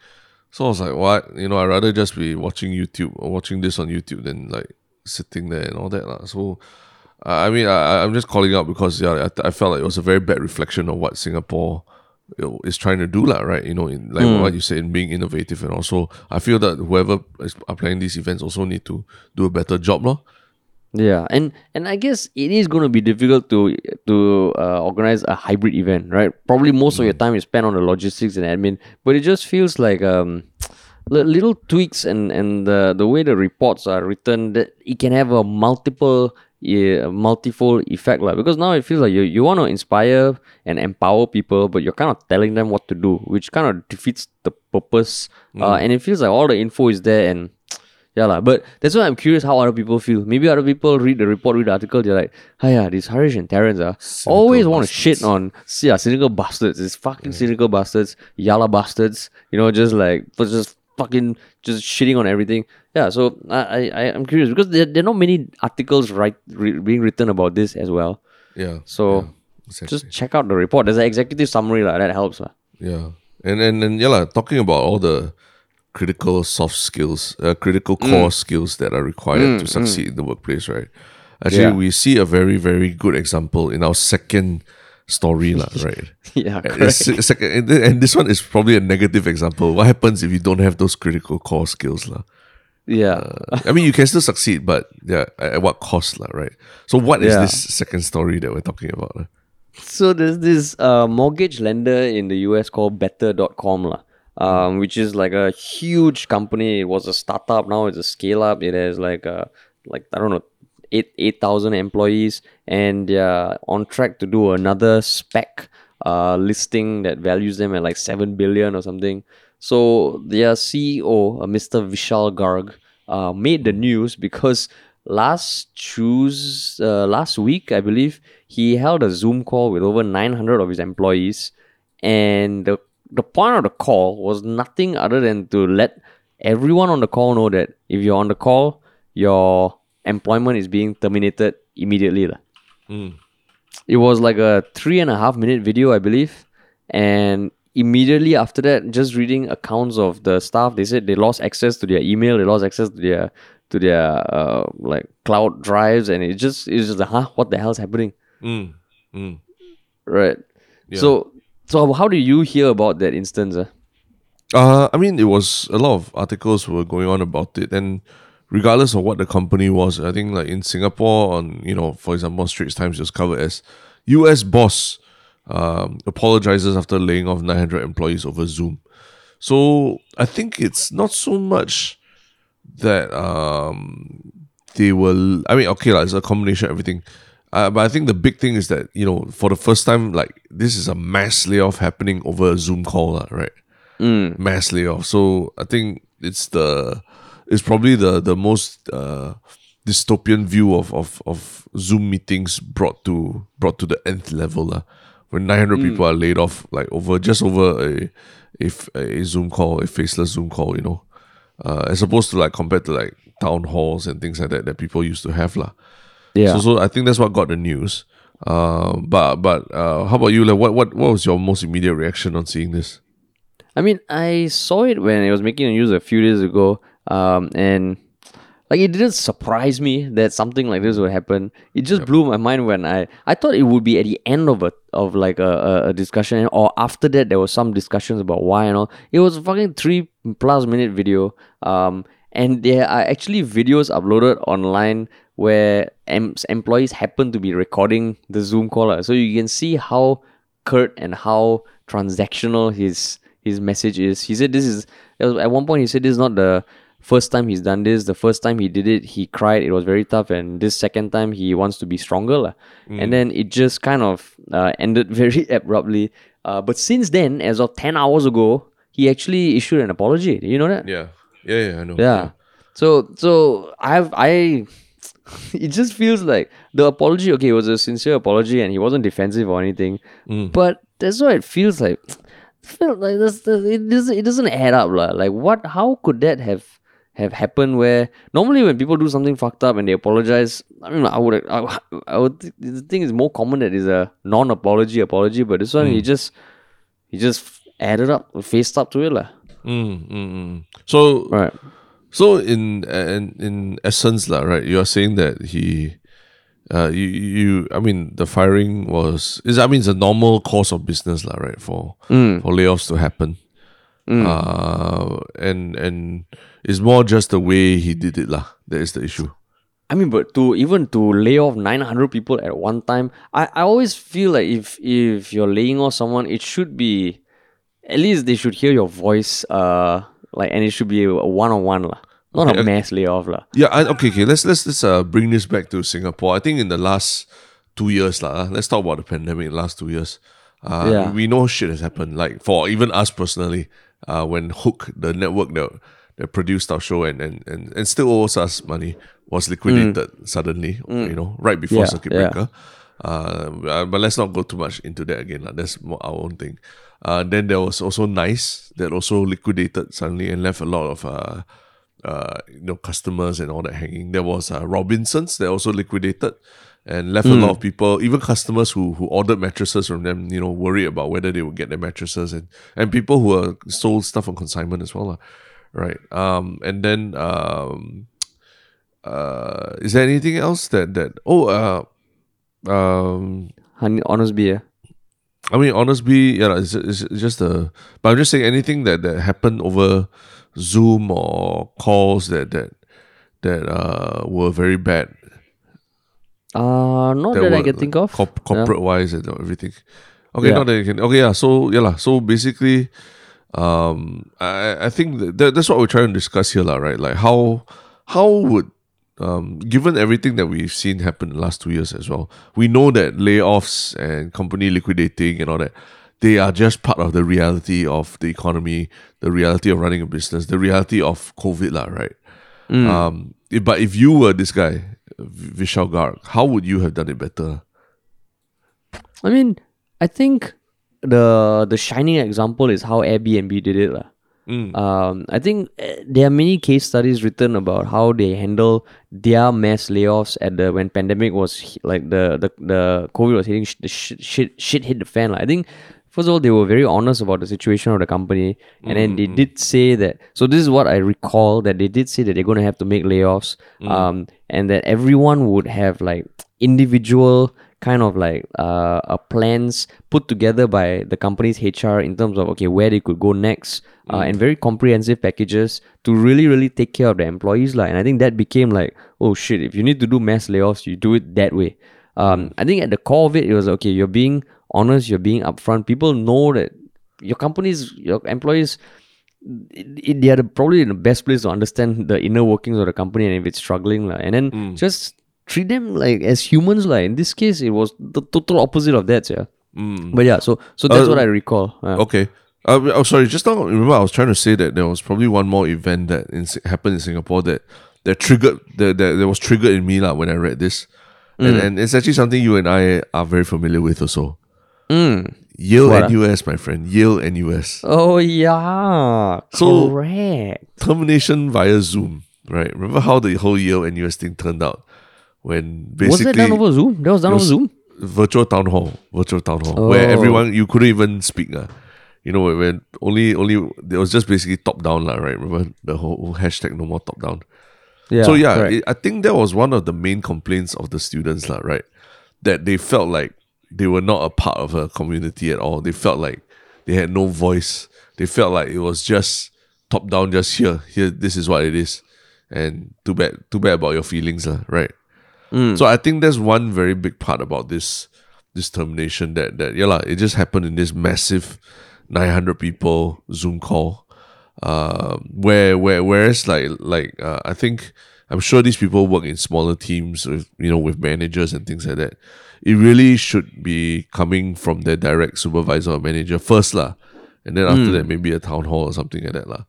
[SPEAKER 2] So I was like, what? You know, I'd rather just be watching YouTube or watching this on YouTube than like sitting there and all that. lah. So I mean, I, I'm just calling out because yeah, I, I felt like it was a very bad reflection of what Singapore is trying to do lah, right? You know, in like
[SPEAKER 1] Hmm.
[SPEAKER 2] what you said, in being innovative, and also I feel that whoever is are planning these events also need to do a better job, lor.
[SPEAKER 1] Yeah, and and I guess it is going to be difficult to to uh, organize a hybrid event, right? Probably most of your time is spent on the logistics and admin, but it just feels like um, li- little tweaks and and the the way the reports are written that it can have a multiple yeah, multifold effect like because now it feels like you, you want to inspire and empower people but you're kind of telling them what to do which kind of defeats the purpose uh, and it feels like all the info is there and yeah, lah. but that's why I'm curious how other people feel. Maybe other people read the report, read the article, they're like, hey, yeah, these Harish and Terrence are ah, always want to shit on yeah, cynical bastards. It's fucking cynical bastards, yalla bastards, you know, just like for just fucking just shitting on everything. Yeah, so I I, I am curious because there, there are not many articles right re- being written about this as well.
[SPEAKER 2] Yeah.
[SPEAKER 1] So
[SPEAKER 2] exactly.
[SPEAKER 1] just check out the report. There's an executive summary, lah. that helps. lah.
[SPEAKER 2] Yeah, and and and yeah, lah, talking about all the critical soft skills, uh, critical
[SPEAKER 1] Mm.
[SPEAKER 2] core skills that are required to succeed in the workplace, right? Actually,
[SPEAKER 1] Yeah.
[SPEAKER 2] we see a very very good example in our second story, lah, right?
[SPEAKER 1] yeah,
[SPEAKER 2] And
[SPEAKER 1] correct.
[SPEAKER 2] it's- second, and this one is probably a negative example. What happens if you don't have those critical core skills, lah?
[SPEAKER 1] Yeah.
[SPEAKER 2] I mean, you can still succeed, but yeah, at at what cost, lah, right? So, what is
[SPEAKER 1] Yeah.
[SPEAKER 2] this second story that we're talking about? lah?
[SPEAKER 1] So there's this uh, mortgage lender in the US called Better.com, lah, um, which is like a huge company. It was a startup, now it's a scale up. It has like uh like I don't know eight eight thousand employees, and they're on track to do another SPAC uh, listing that values them at like seven billion or something. So their CEO, uh, Mr. Vishal Garg, uh, made the news because last Tues uh, last week, I believe, he held a Zoom call with over 900 of his employees, and the the point of the call was nothing other than to let everyone on the call know that if you're on the call, your employment is being terminated immediately. lah. It was like a three and a half minute video, I believe. And immediately after that, just reading accounts of the staff, they said they lost access to their email, they lost access to their to their uh, like cloud drives, and it just it's just like, huh, what the hell's happening?
[SPEAKER 2] Mm, mm.
[SPEAKER 1] Right. So so how do you hear about that instance? Uh?
[SPEAKER 2] Uh, I mean, it was a lot of articles were going on about it, and regardless of what the company was, I think like in Singapore, on you know, for example, Straits Times just covered as U.S. boss um, apologizes after laying off 900 employees over Zoom. So I think it's not so much that um, they will. I mean, okay, like, it's a combination of everything. Uh, but I think the big thing is that you know, for the first time, like this is a mass layoff happening over a Zoom call, right? mass layoff. So I think it's the it's probably the the most uh, dystopian view of, of of Zoom meetings brought to brought to the nth level lah. When nine hundred people are laid off, like over just over a if a Zoom call, a faceless Zoom call, you know, uh, as opposed to like compared to like town halls and things like that that people used to have lah.
[SPEAKER 1] Yeah.
[SPEAKER 2] So, so I think that's what got the news. Uh, but but uh, how about you? Like, what what what was your most immediate reaction on seeing this?
[SPEAKER 1] I mean, I saw it when it was making the news a few days ago, um, and like it didn't surprise me that something like this would happen. It just blew my mind when I I thought it would be at the end of a of like a, a, a discussion, or after that there was some discussions about why and all. It was a fucking three plus minute video, um, and there are actually videos uploaded online where em- employees happen to be recording the Zoom call, lah. so you can see how curt and how transactional his his message is. He said this is at one point he said this is not the first time he's done this. The first time he did it, he cried. It was very tough, and this second time he wants to be stronger, lah. And then it just kind of uh, ended very abruptly. Uh, but since then, as of ten hours ago, he actually issued an apology. Do you know that?
[SPEAKER 2] Yeah, yeah, yeah. I know.
[SPEAKER 1] Yeah. So so I've I it just feels like the apology, okay, it was a sincere apology and he wasn't defensive or anything. But that's what it feels like. Feel like this, it doesn't it doesn't add up, lah. Like what how could that have have happened where normally when people do something fucked up and they apologize, I mean I would I, I would th- the thing is more common that is a non apology but this one he just he just added up, faced up to it, lah.
[SPEAKER 2] Mm, mm, mm. So
[SPEAKER 1] Right.
[SPEAKER 2] So in in in essence, lah, right? You are saying that he uh, you, you, I mean, the firing was is I mean, it's a normal course of business, lah, right? For
[SPEAKER 1] Mm.
[SPEAKER 2] for layoffs to happen, uh, and and it's more just the way he did it, lah. That is the issue.
[SPEAKER 1] I mean, but to even to lay off 900 people at one time, I, I always feel like if if you're laying off someone, it should be at least they should hear your voice. Uh, like and it should be a one on one lah, not
[SPEAKER 2] Okay,
[SPEAKER 1] a mass layoff lah.
[SPEAKER 2] Yeah, I, okay, okay. Let's let's let's uh, bring this back to Singapore. I think in the last two years, lah. Let's talk about the pandemic. in the Last two years, uh,
[SPEAKER 1] Yeah.
[SPEAKER 2] we know shit has happened. Like for even us personally, uh, when Hook, the network that that produced our show and and and, and still owes us money, was liquidated suddenly. You know, right before
[SPEAKER 1] Yeah,
[SPEAKER 2] circuit breaker. Uh, uh, but let's not go too much into that again. That's more our own thing. Uh, then there was also Naiise that also liquidated suddenly and left a lot of uh, uh, you know customers and all that hanging. There was uh, Robinsons that also liquidated and left a lot of people, even customers who who ordered mattresses from them, you know, worried about whether they would get their mattresses and and people who are sold stuff on consignment as well, lah. right? Um, and then um, uh, is there anything else that that oh uh, um.
[SPEAKER 1] Hon- Honestbee.
[SPEAKER 2] I mean, honestly, yeah, it's, it's, just a. But I'm just saying anything that that happened over Zoom or calls that that that uh were very bad.
[SPEAKER 1] Uh, not that, I
[SPEAKER 2] were,
[SPEAKER 1] can think of.
[SPEAKER 2] corp- corporate wise and everything. Okay,
[SPEAKER 1] Yeah.
[SPEAKER 2] not that you can. Okay, yeah. So yeah, lah. So basically, um, I I think that, that that's what we're trying to discuss here, lah. Right? Like how how would um, given everything that we've seen happen in the last two years as well, we know that layoffs and company liquidating and all that, they are just part of the reality of the economy, the reality of running a business, the reality of COVID, lah, right? Um, if- but if you were this guy, Vishal Garg, how would you have done it better?
[SPEAKER 1] I mean, I think the the shining example is how Airbnb did it lah. Um, I think eh, there are many case studies written about how they handle their mass layoffs at the when pandemic was like the the, the COVID was hitting the sh- shit shit hit the fan. Like, I think first of all they were very honest about the situation of the company, and then they did say that. So this is what I recall that they did say that they're going to have to make layoffs, um, and that everyone would have like individual kind of like uh, uh, plans put together by the company's HR in terms of okay where they could go next uh, and very comprehensive packages to really really take care of the employees like and I think that became like oh shit if you need to do mass layoffs you do it that way. Um, I think at the core of it it was okay you're being honest you're being upfront. People know that your companies your employees it, they are the, probably in the best place to understand the inner workings of the company and if it's struggling like, and then just treat them like as humans like in this case it was the total opposite of that yeah but yeah so so that's
[SPEAKER 2] Uh,
[SPEAKER 1] what I recall yeah.
[SPEAKER 2] Okay. Uh, oh, sorry. Just now, remember, I was trying to say that there was probably one more event that in, happened in Singapore that that triggered that that, that was triggered in me lah when I read this, and,
[SPEAKER 1] Mm.
[SPEAKER 2] and it's actually something you and I are very familiar with also.
[SPEAKER 1] Mm.
[SPEAKER 2] Yale
[SPEAKER 1] What,
[SPEAKER 2] and US, my friend. Yale and US.
[SPEAKER 1] oh yeah
[SPEAKER 2] So-
[SPEAKER 1] correct
[SPEAKER 2] Termination via Zoom. Right. Remember how the whole Yale and US thing turned out when
[SPEAKER 1] was
[SPEAKER 2] basically
[SPEAKER 1] that done over Zoom that was done over Zoom
[SPEAKER 2] virtual town hall, virtual town hall, where
[SPEAKER 1] Oh.
[SPEAKER 2] everyone you couldn't even speak. Uh. You know, when- when only only it was just basically top down, lah, right? Remember the whole hashtag no more top down.
[SPEAKER 1] yeah
[SPEAKER 2] so yeah, it, I think that was one of the main complaints of the students, lah, right? That they felt like they were not a part of a community at all. They felt like they had no voice. They felt like it was just top down, just here, here. This is what it is, and too bad, too bad about your feelings, lah, right? So I think there's one very big part about this this termination that that yeah lah, it just happened in this massive 900 people Zoom call. Um, where where whereas like like uh, I think I'm sure these people work in smaller teams with you know with managers and things like that. It really should be coming from their direct supervisor or manager first lah, and then after that maybe a town hall or something like that lah.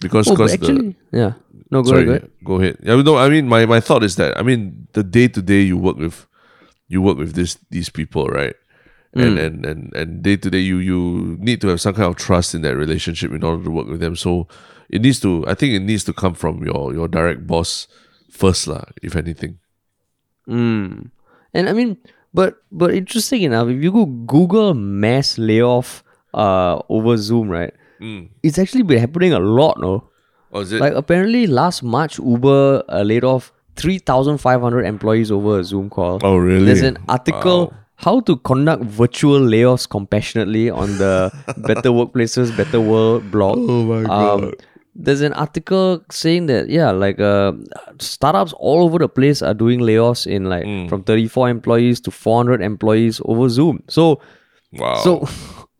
[SPEAKER 2] Because
[SPEAKER 1] oh, but
[SPEAKER 2] because the
[SPEAKER 1] yeah no go
[SPEAKER 2] sorry,
[SPEAKER 1] ahead, go ahead.
[SPEAKER 2] go ahead. Yeah, no, I mean my, my thought is that I mean the day to day you work with you work with this these people, right?
[SPEAKER 1] Mm.
[SPEAKER 2] And and and and day to day you you need to have some kind of trust in that relationship in order to work with them. So it needs to I think it needs to come from your your direct boss first lah, if anything.
[SPEAKER 1] Mm. And I mean, but but interesting enough, if you go Google mass layoff uh over Zoom, right? It's actually been happening a lot, no?
[SPEAKER 2] Oh, is it?
[SPEAKER 1] Like apparently last March, Uber uh, laid off 3,500 employees over a Zoom call.
[SPEAKER 2] Oh, really?
[SPEAKER 1] There's an article
[SPEAKER 2] Wow.
[SPEAKER 1] how to conduct virtual layoffs compassionately on the Better Workplaces, Better World blog.
[SPEAKER 2] Oh my God.
[SPEAKER 1] there's an article saying that yeah, like uh, startups all over the place are doing layoffs in like
[SPEAKER 2] Mm.
[SPEAKER 1] from 34 employees to 400 employees over Zoom. So
[SPEAKER 2] Wow.
[SPEAKER 1] so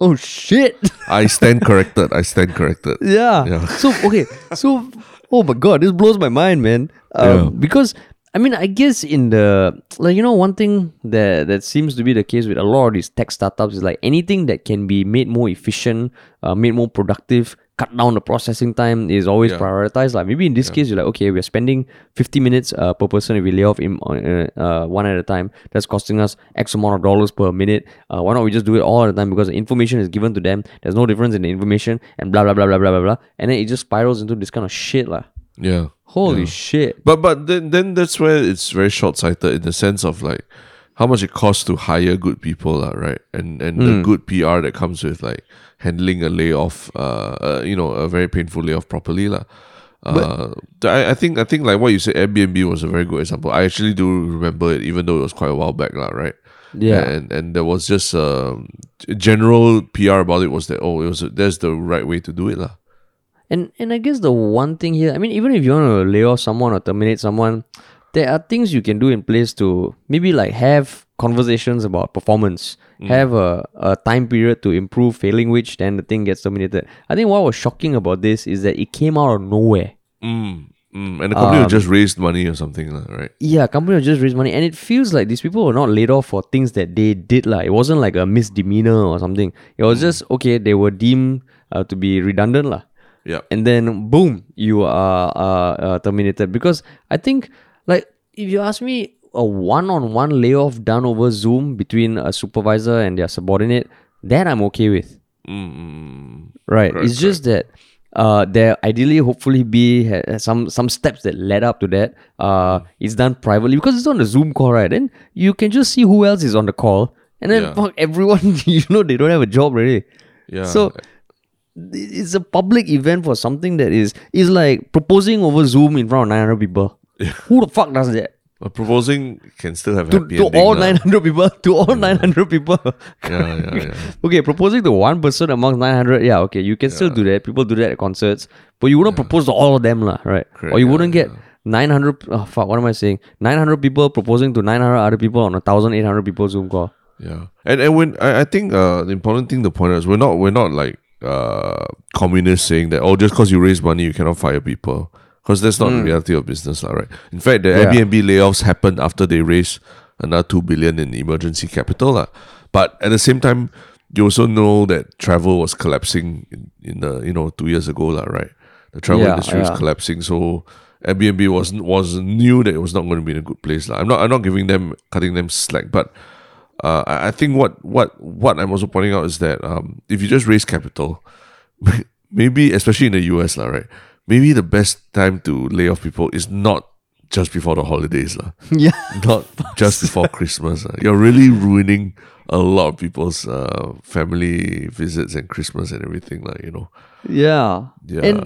[SPEAKER 1] oh shit.
[SPEAKER 2] I stand corrected. I stand corrected.
[SPEAKER 1] Yeah.
[SPEAKER 2] Yeah.
[SPEAKER 1] So okay. So oh my god, this blows my mind, man. Um,
[SPEAKER 2] Yeah.
[SPEAKER 1] Because I mean, I guess in the like you know one thing that that seems to be the case with a lot of these tech startups is like anything that can be made more efficient, uh, made more productive, cut down the processing time is always
[SPEAKER 2] Yeah.
[SPEAKER 1] prioritized. Like maybe in this case, you're like, okay, we're spending 50 minutes uh, per person if we lay off in, uh, uh, one at a time. That's costing us X amount of dollars per minute. Uh, why not we just do it all at a time because the information is given to them. There's no difference in the information and blah blah blah blah blah blah blah. And then it just spirals into this kind of shit lah.
[SPEAKER 2] Yeah.
[SPEAKER 1] Holy shit.
[SPEAKER 2] But but then then that's where it's very short sighted in the sense of like how much it costs to hire good people, lah, right? And and the good PR that comes with like handling a layoff, uh, uh you know, a very painful layoff properly, lah. Uh, th- I, I think I think like what you said, Airbnb was a very good example. I actually do remember it, even though it was quite a while back, lah, right?
[SPEAKER 1] Yeah.
[SPEAKER 2] and and there was just um, general PR about it was that oh, it was there's the right way to do it, lah.
[SPEAKER 1] And and I guess the one thing here, I mean, even if you want to lay off someone or terminate someone, there are things you can do in place to maybe like have conversations about performance, have a, a time period to improve, failing which then the thing gets terminated. I think what was shocking about this is that it came out of nowhere.
[SPEAKER 2] Mm, mm. And the company
[SPEAKER 1] Um,
[SPEAKER 2] just raised money or something, right?
[SPEAKER 1] Yeah, company just raised money, and it feels like these people were not laid off for things that they did. Like it wasn't like a misdemeanor or something. It was just okay. They were deemed uh, to be redundant, lah.
[SPEAKER 2] Yeah.
[SPEAKER 1] and then boom, you are uh, uh, terminated. Because I think, like, if you ask me, a one-on-one layoff done over Zoom between a supervisor and their subordinate, that I'm okay with.
[SPEAKER 2] Mm,
[SPEAKER 1] Right? It's just that uh, there ideally, hopefully, be ha- some some steps that led up to that. Uh, it's done privately because it's on a Zoom call, right? Then you can just see who else is on the call, and then
[SPEAKER 2] Yeah.
[SPEAKER 1] fuck everyone. you know they don't have a job already.
[SPEAKER 2] yeah.
[SPEAKER 1] So it's a public event for something that is is like proposing over Zoom in front of 900 people. Who the fuck does that?
[SPEAKER 2] But proposing can still have
[SPEAKER 1] To,
[SPEAKER 2] happy
[SPEAKER 1] to
[SPEAKER 2] ending
[SPEAKER 1] all
[SPEAKER 2] lah.
[SPEAKER 1] 900 people? To all 900 people?
[SPEAKER 2] Yeah, yeah, yeah.
[SPEAKER 1] okay, proposing to one person amongst 900, yeah, okay, you can still do that. People do that at concerts. But you wouldn't propose to all of them, lah, right?
[SPEAKER 2] Correct,
[SPEAKER 1] or you
[SPEAKER 2] yeah,
[SPEAKER 1] wouldn't get 900, oh fuck, what am I saying? 900 people proposing to 900 other people on a 1,800 people Zoom call.
[SPEAKER 2] Yeah, and and when I, I think uh the important thing to point out is we're not we're not like uh communists saying that oh just because you raise money you cannot fire people because that's not the reality of business lah, right? In fact, the
[SPEAKER 1] Yeah.
[SPEAKER 2] Airbnb layoffs happened after they raised another two billion in emergency capital lah. But at the same time, you also know that travel was collapsing in, in the you know two years ago lah, right? The travel
[SPEAKER 1] Yeah,
[SPEAKER 2] industry was collapsing, so Airbnb was was knew that it was not going to be in a good place lah. I'm not I'm not giving them cutting them slack, but uh, I I think what what what I'm also pointing out is that um, if you just raise capital, maybe especially in the US lah, right? Maybe the best time to lay off people is not just before the holidays lah,
[SPEAKER 1] yeah.
[SPEAKER 2] not just before Christmas. lah. You're really ruining a lot of people's uh, family visits and Christmas and everything lah. You know,
[SPEAKER 1] Yeah.
[SPEAKER 2] yeah,
[SPEAKER 1] And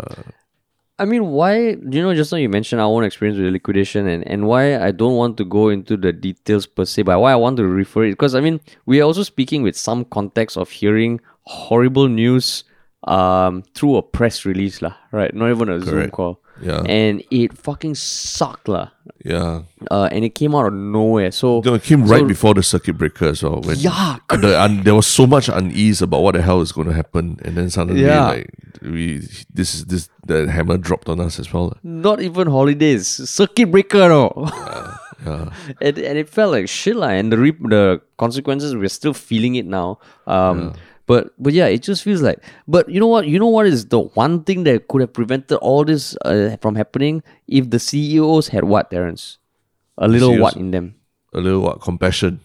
[SPEAKER 1] I mean, why? You know, just now you mentioned our own experience with the liquidation, and, and why I don't want to go into the details per se, but why I want to refer it because I mean, we are also speaking with some context of hearing horrible news um through a press release, lah, right? Not even a Zoom call.
[SPEAKER 2] Yeah.
[SPEAKER 1] And it fucking sucked, lah.
[SPEAKER 2] yeah.
[SPEAKER 1] Uh, and it came out of nowhere. So
[SPEAKER 2] know, it came right before the circuit breaker as well. When
[SPEAKER 1] yeah,
[SPEAKER 2] the, un, there was so much unease about what the hell is going to happen, and then suddenly,
[SPEAKER 1] Yeah.
[SPEAKER 2] like we this is this the hammer dropped on us as well.
[SPEAKER 1] not even holidays, circuit breaker, no.
[SPEAKER 2] Yeah,
[SPEAKER 1] and, and it felt like shit lah. And the re- the consequences we're still feeling it now. Um, but but yeah, it just feels like. But you know what? You know what is the one thing that could have prevented all this uh, from happening if the CEOs had what, Terence? A little
[SPEAKER 2] CEOs?
[SPEAKER 1] what in them?
[SPEAKER 2] a little what compassion.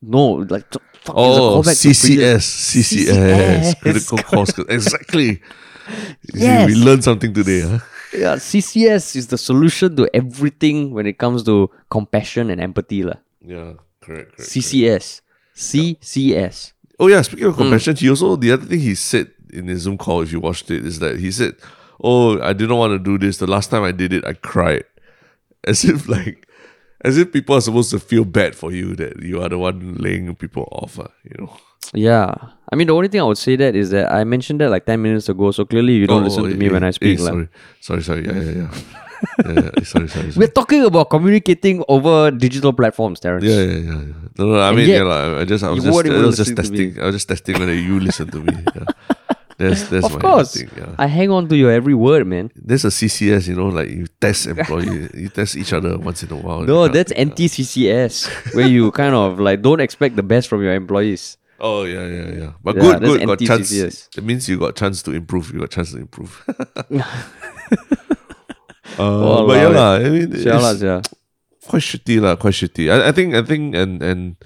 [SPEAKER 1] No, like t- fuck,
[SPEAKER 2] Oh,
[SPEAKER 1] to
[SPEAKER 2] CCS, CCS, critical course. exactly. You see,
[SPEAKER 1] Yes.
[SPEAKER 2] we learned something today, huh?
[SPEAKER 1] Yeah, CCS is the solution to everything when it comes to compassion and empathy, lah.
[SPEAKER 2] Yeah, correct, correct.
[SPEAKER 1] CCS, CCS.
[SPEAKER 2] Oh yeah, speaking
[SPEAKER 1] Hmm.
[SPEAKER 2] of compassion, he also the other thing he said in his Zoom call, if you watched it, is that he said, "Oh, I didn't want to do this. The last time I did it, I cried." as if like as if people are supposed to feel bad for you that you are the one laying people off. Uh, you know.
[SPEAKER 1] Yeah. I mean, the only thing I would say that is that I mentioned that like 10 minutes ago. So clearly you don't
[SPEAKER 2] Oh,
[SPEAKER 1] listen to
[SPEAKER 2] eh,
[SPEAKER 1] me when
[SPEAKER 2] eh,
[SPEAKER 1] I speak.
[SPEAKER 2] eh,
[SPEAKER 1] lah.
[SPEAKER 2] sorry, sorry, sorry. Yeah, yeah, yeah. yeah, yeah. Eh, sorry, sorry,
[SPEAKER 1] We're talking about communicating over digital platforms, Terrence.
[SPEAKER 2] Yeah, yeah, yeah, yeah. No, no. I
[SPEAKER 1] And
[SPEAKER 2] mean, yeah, I just, I was just, I was just
[SPEAKER 1] listening to me.
[SPEAKER 2] testing. I was just testing whether you listen to me. Yeah. That's that's
[SPEAKER 1] Of
[SPEAKER 2] my
[SPEAKER 1] course.
[SPEAKER 2] thing. Yeah.
[SPEAKER 1] I hang on to your every word, man.
[SPEAKER 2] There's a CCS, you know, like you test employee, you test each other once in a while.
[SPEAKER 1] No,
[SPEAKER 2] that kind of
[SPEAKER 1] that's anti CCS, where you kind of like don't expect the best from your employees.
[SPEAKER 2] Oh yeah, yeah, yeah. But
[SPEAKER 1] Yeah,
[SPEAKER 2] good, good. Got chance. It means you got chance to improve. You got chance to improve. Uh, but yeah, lah. I mean, it's
[SPEAKER 1] yeah.
[SPEAKER 2] quite shitty, lah. Quite shitty. I, I think, I think, and and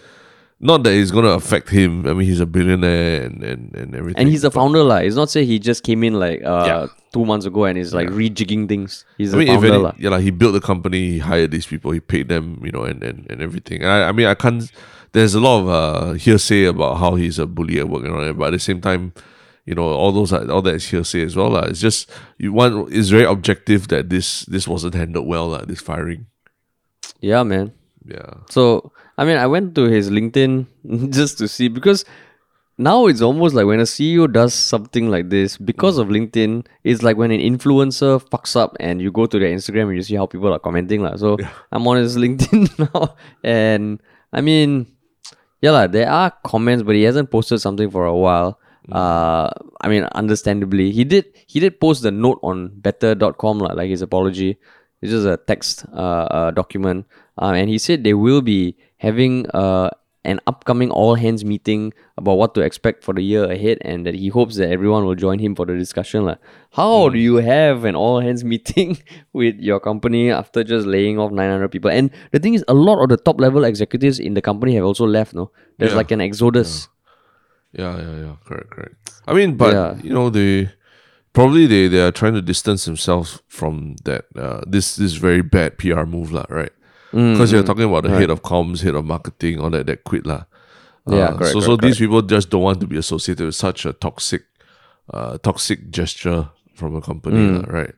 [SPEAKER 2] not that it's gonna affect him. I mean, he's a billionaire and and, and everything.
[SPEAKER 1] And he's a founder, lah. It's not say he just came in like uh
[SPEAKER 2] Yeah.
[SPEAKER 1] two months ago and is like rejigging things. He's
[SPEAKER 2] I
[SPEAKER 1] a
[SPEAKER 2] mean, if
[SPEAKER 1] founder,
[SPEAKER 2] any,
[SPEAKER 1] lah.
[SPEAKER 2] yeah, like he built the company, he hired these people, he paid them, you know, and and, and everything. And I, I mean, I can't. There's a lot of uh, hearsay about how he's a bully at work and all that, but at the same time, you know, all those are- all that is hearsay as well. lah. It's just you want it's very objective that this this wasn't handled well, lah, This firing,
[SPEAKER 1] Yeah, man.
[SPEAKER 2] yeah.
[SPEAKER 1] So I mean, I went to his LinkedIn just to see because now it's almost like when a CEO does something like this because of LinkedIn, it's like when an influencer fucks up and you go to their Instagram and you see how people are commenting. lah. So I'm on his LinkedIn now, and I mean, yeah, lah, there are comments, but he hasn't posted something for a while. Uh, I mean, understandably, he did he did post the note on better.com, like his apology. It's just a text uh, uh, document. Uh, and he said they will be having uh, an upcoming all hands meeting about what to expect for the year ahead and that he hopes that everyone will join him for the discussion. lah. How do you have an all hands meeting with your company after just laying off 900 people? And the thing is, a lot of the top level executives in the company have also left. No, There's
[SPEAKER 2] Yeah.
[SPEAKER 1] like an exodus.
[SPEAKER 2] Yeah, yeah, yeah. Yeah. Correct, correct. I mean, but
[SPEAKER 1] Yeah.
[SPEAKER 2] you know, they probably they, they are trying to distance themselves from that uh, this this very bad PR move, lah, right?
[SPEAKER 1] Mm,
[SPEAKER 2] Because you're talking about the head of comms, head of marketing, all that that quit, lah.
[SPEAKER 1] Yeah,
[SPEAKER 2] Uh,
[SPEAKER 1] correct,
[SPEAKER 2] so so
[SPEAKER 1] correct,
[SPEAKER 2] these people just don't want to be associated with such a toxic, uh, toxic gesture from a company, lah, right?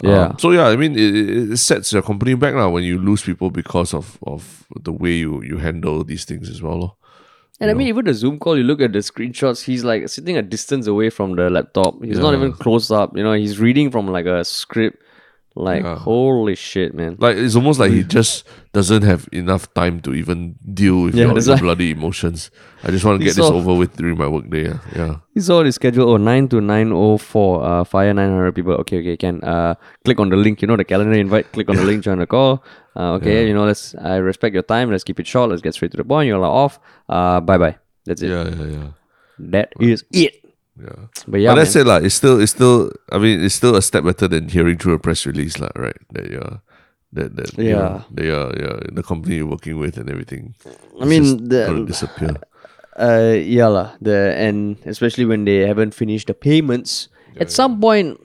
[SPEAKER 1] Mm. Yeah.
[SPEAKER 2] Um, so yeah, I mean, it, it sets your company back now when you lose people because of of the way you you handle these things as well, lor.
[SPEAKER 1] And I mean, even the Zoom call, you look at the screenshots, he's like sitting a distance away from the laptop. He's not even close up. You know, he's reading from like a script. Like,
[SPEAKER 2] Yeah.
[SPEAKER 1] holy shit, man.
[SPEAKER 2] Like it's almost like he just doesn't have enough time to even deal with
[SPEAKER 1] Yeah,
[SPEAKER 2] your, your
[SPEAKER 1] why-
[SPEAKER 2] bloody emotions. I just want to get this over with during my work day. Yeah, yeah.
[SPEAKER 1] He saw the schedule, oh, 9 to 9.04, uh, fire 900 people. Okay, okay, can uh, click on the link, you know, the calendar invite, click on the link, join the call. Uh, okay, you know, let's, I respect your time, let's keep it short, let's get straight to the point, you're like off. Uh, bye bye. That's it.
[SPEAKER 2] yeah, yeah, yeah,
[SPEAKER 1] That is it.
[SPEAKER 2] Yeah.
[SPEAKER 1] But yeah,
[SPEAKER 2] but that's
[SPEAKER 1] man.
[SPEAKER 2] it, lah. It's still, it's still. I mean, it's still a step better than hearing through a press release, lah. Right? That you're, that that you
[SPEAKER 1] Yeah.
[SPEAKER 2] know, they are, yeah, the company you're working with and everything.
[SPEAKER 1] I mean, the-
[SPEAKER 2] gonna disappear.
[SPEAKER 1] Uh, yeah lah. The and especially when they haven't finished the payments. at some point,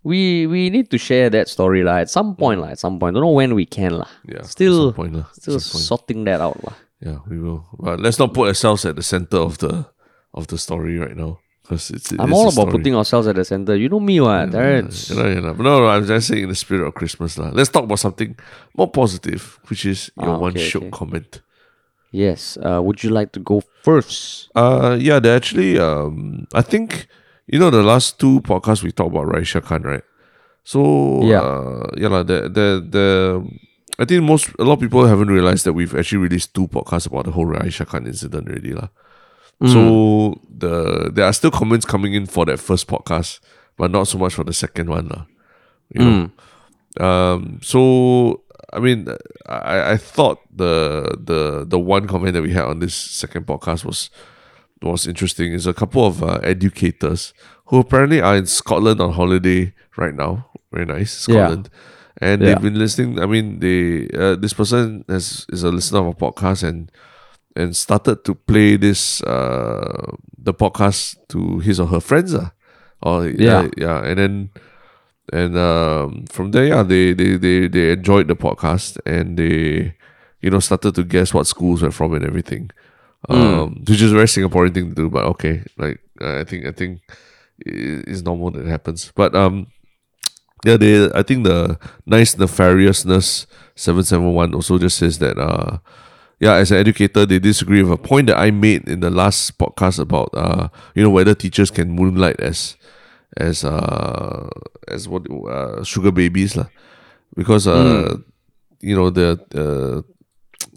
[SPEAKER 1] we we need to share that story lah. At some point lah. At some point, don't know when we can lah.
[SPEAKER 2] Yeah,
[SPEAKER 1] Still,
[SPEAKER 2] some point. At
[SPEAKER 1] still sorting that out lah.
[SPEAKER 2] Yeah, we will. But let's not put ourselves at the center of the of the story right now because it's.
[SPEAKER 1] I'm all about putting ourselves at the center. You know me, what? That's
[SPEAKER 2] You know, you know. No, no, I'm just saying in the spirit of Christmas. lah. Let's talk about something more positive, which is your
[SPEAKER 1] Ah,
[SPEAKER 2] one
[SPEAKER 1] okay,
[SPEAKER 2] shot
[SPEAKER 1] okay.
[SPEAKER 2] comment.
[SPEAKER 1] yes. Uh, would you like to go first?
[SPEAKER 2] Uh yeah, they actually um I think you know the last two podcasts we talked about Raeesah Khan, right? So
[SPEAKER 1] Yeah.
[SPEAKER 2] uh yeah, lah, the the the I think most a lot of people haven't realized that we've actually released two podcasts about the whole Raeesah Khan incident already. lah.
[SPEAKER 1] Mm.
[SPEAKER 2] So the there are still comments coming in for that first podcast, but not so much for the second one. You know?
[SPEAKER 1] Mm.
[SPEAKER 2] Um, so I mean, I, I thought the the the one comment that we had on this second podcast was was interesting. Is a couple of uh, educators who apparently are in Scotland on holiday right now. Very nice,
[SPEAKER 1] Yeah.
[SPEAKER 2] Scotland. And
[SPEAKER 1] Yeah.
[SPEAKER 2] they've been listening. I mean, they uh, this person has is a listener of a podcast and and started to play this uh the podcast to his or her friends. Uh, or
[SPEAKER 1] Yeah.
[SPEAKER 2] yeah, yeah, and then and um, from there, yeah, they, they they they enjoyed the podcast and they, you know, started to guess what schools we're from and everything, um, which is a very Singaporean thing to do. But okay, like I think I think it's normal that it happens. But um, Yeah, they. I think the nice nefariousness seven seven one also just says that. Uh, yeah, as an educator, they disagree with a point that I made in the last podcast about uh, you know, whether teachers can moonlight as as uh as what uh, sugar babies lah, because uh, you know the uh,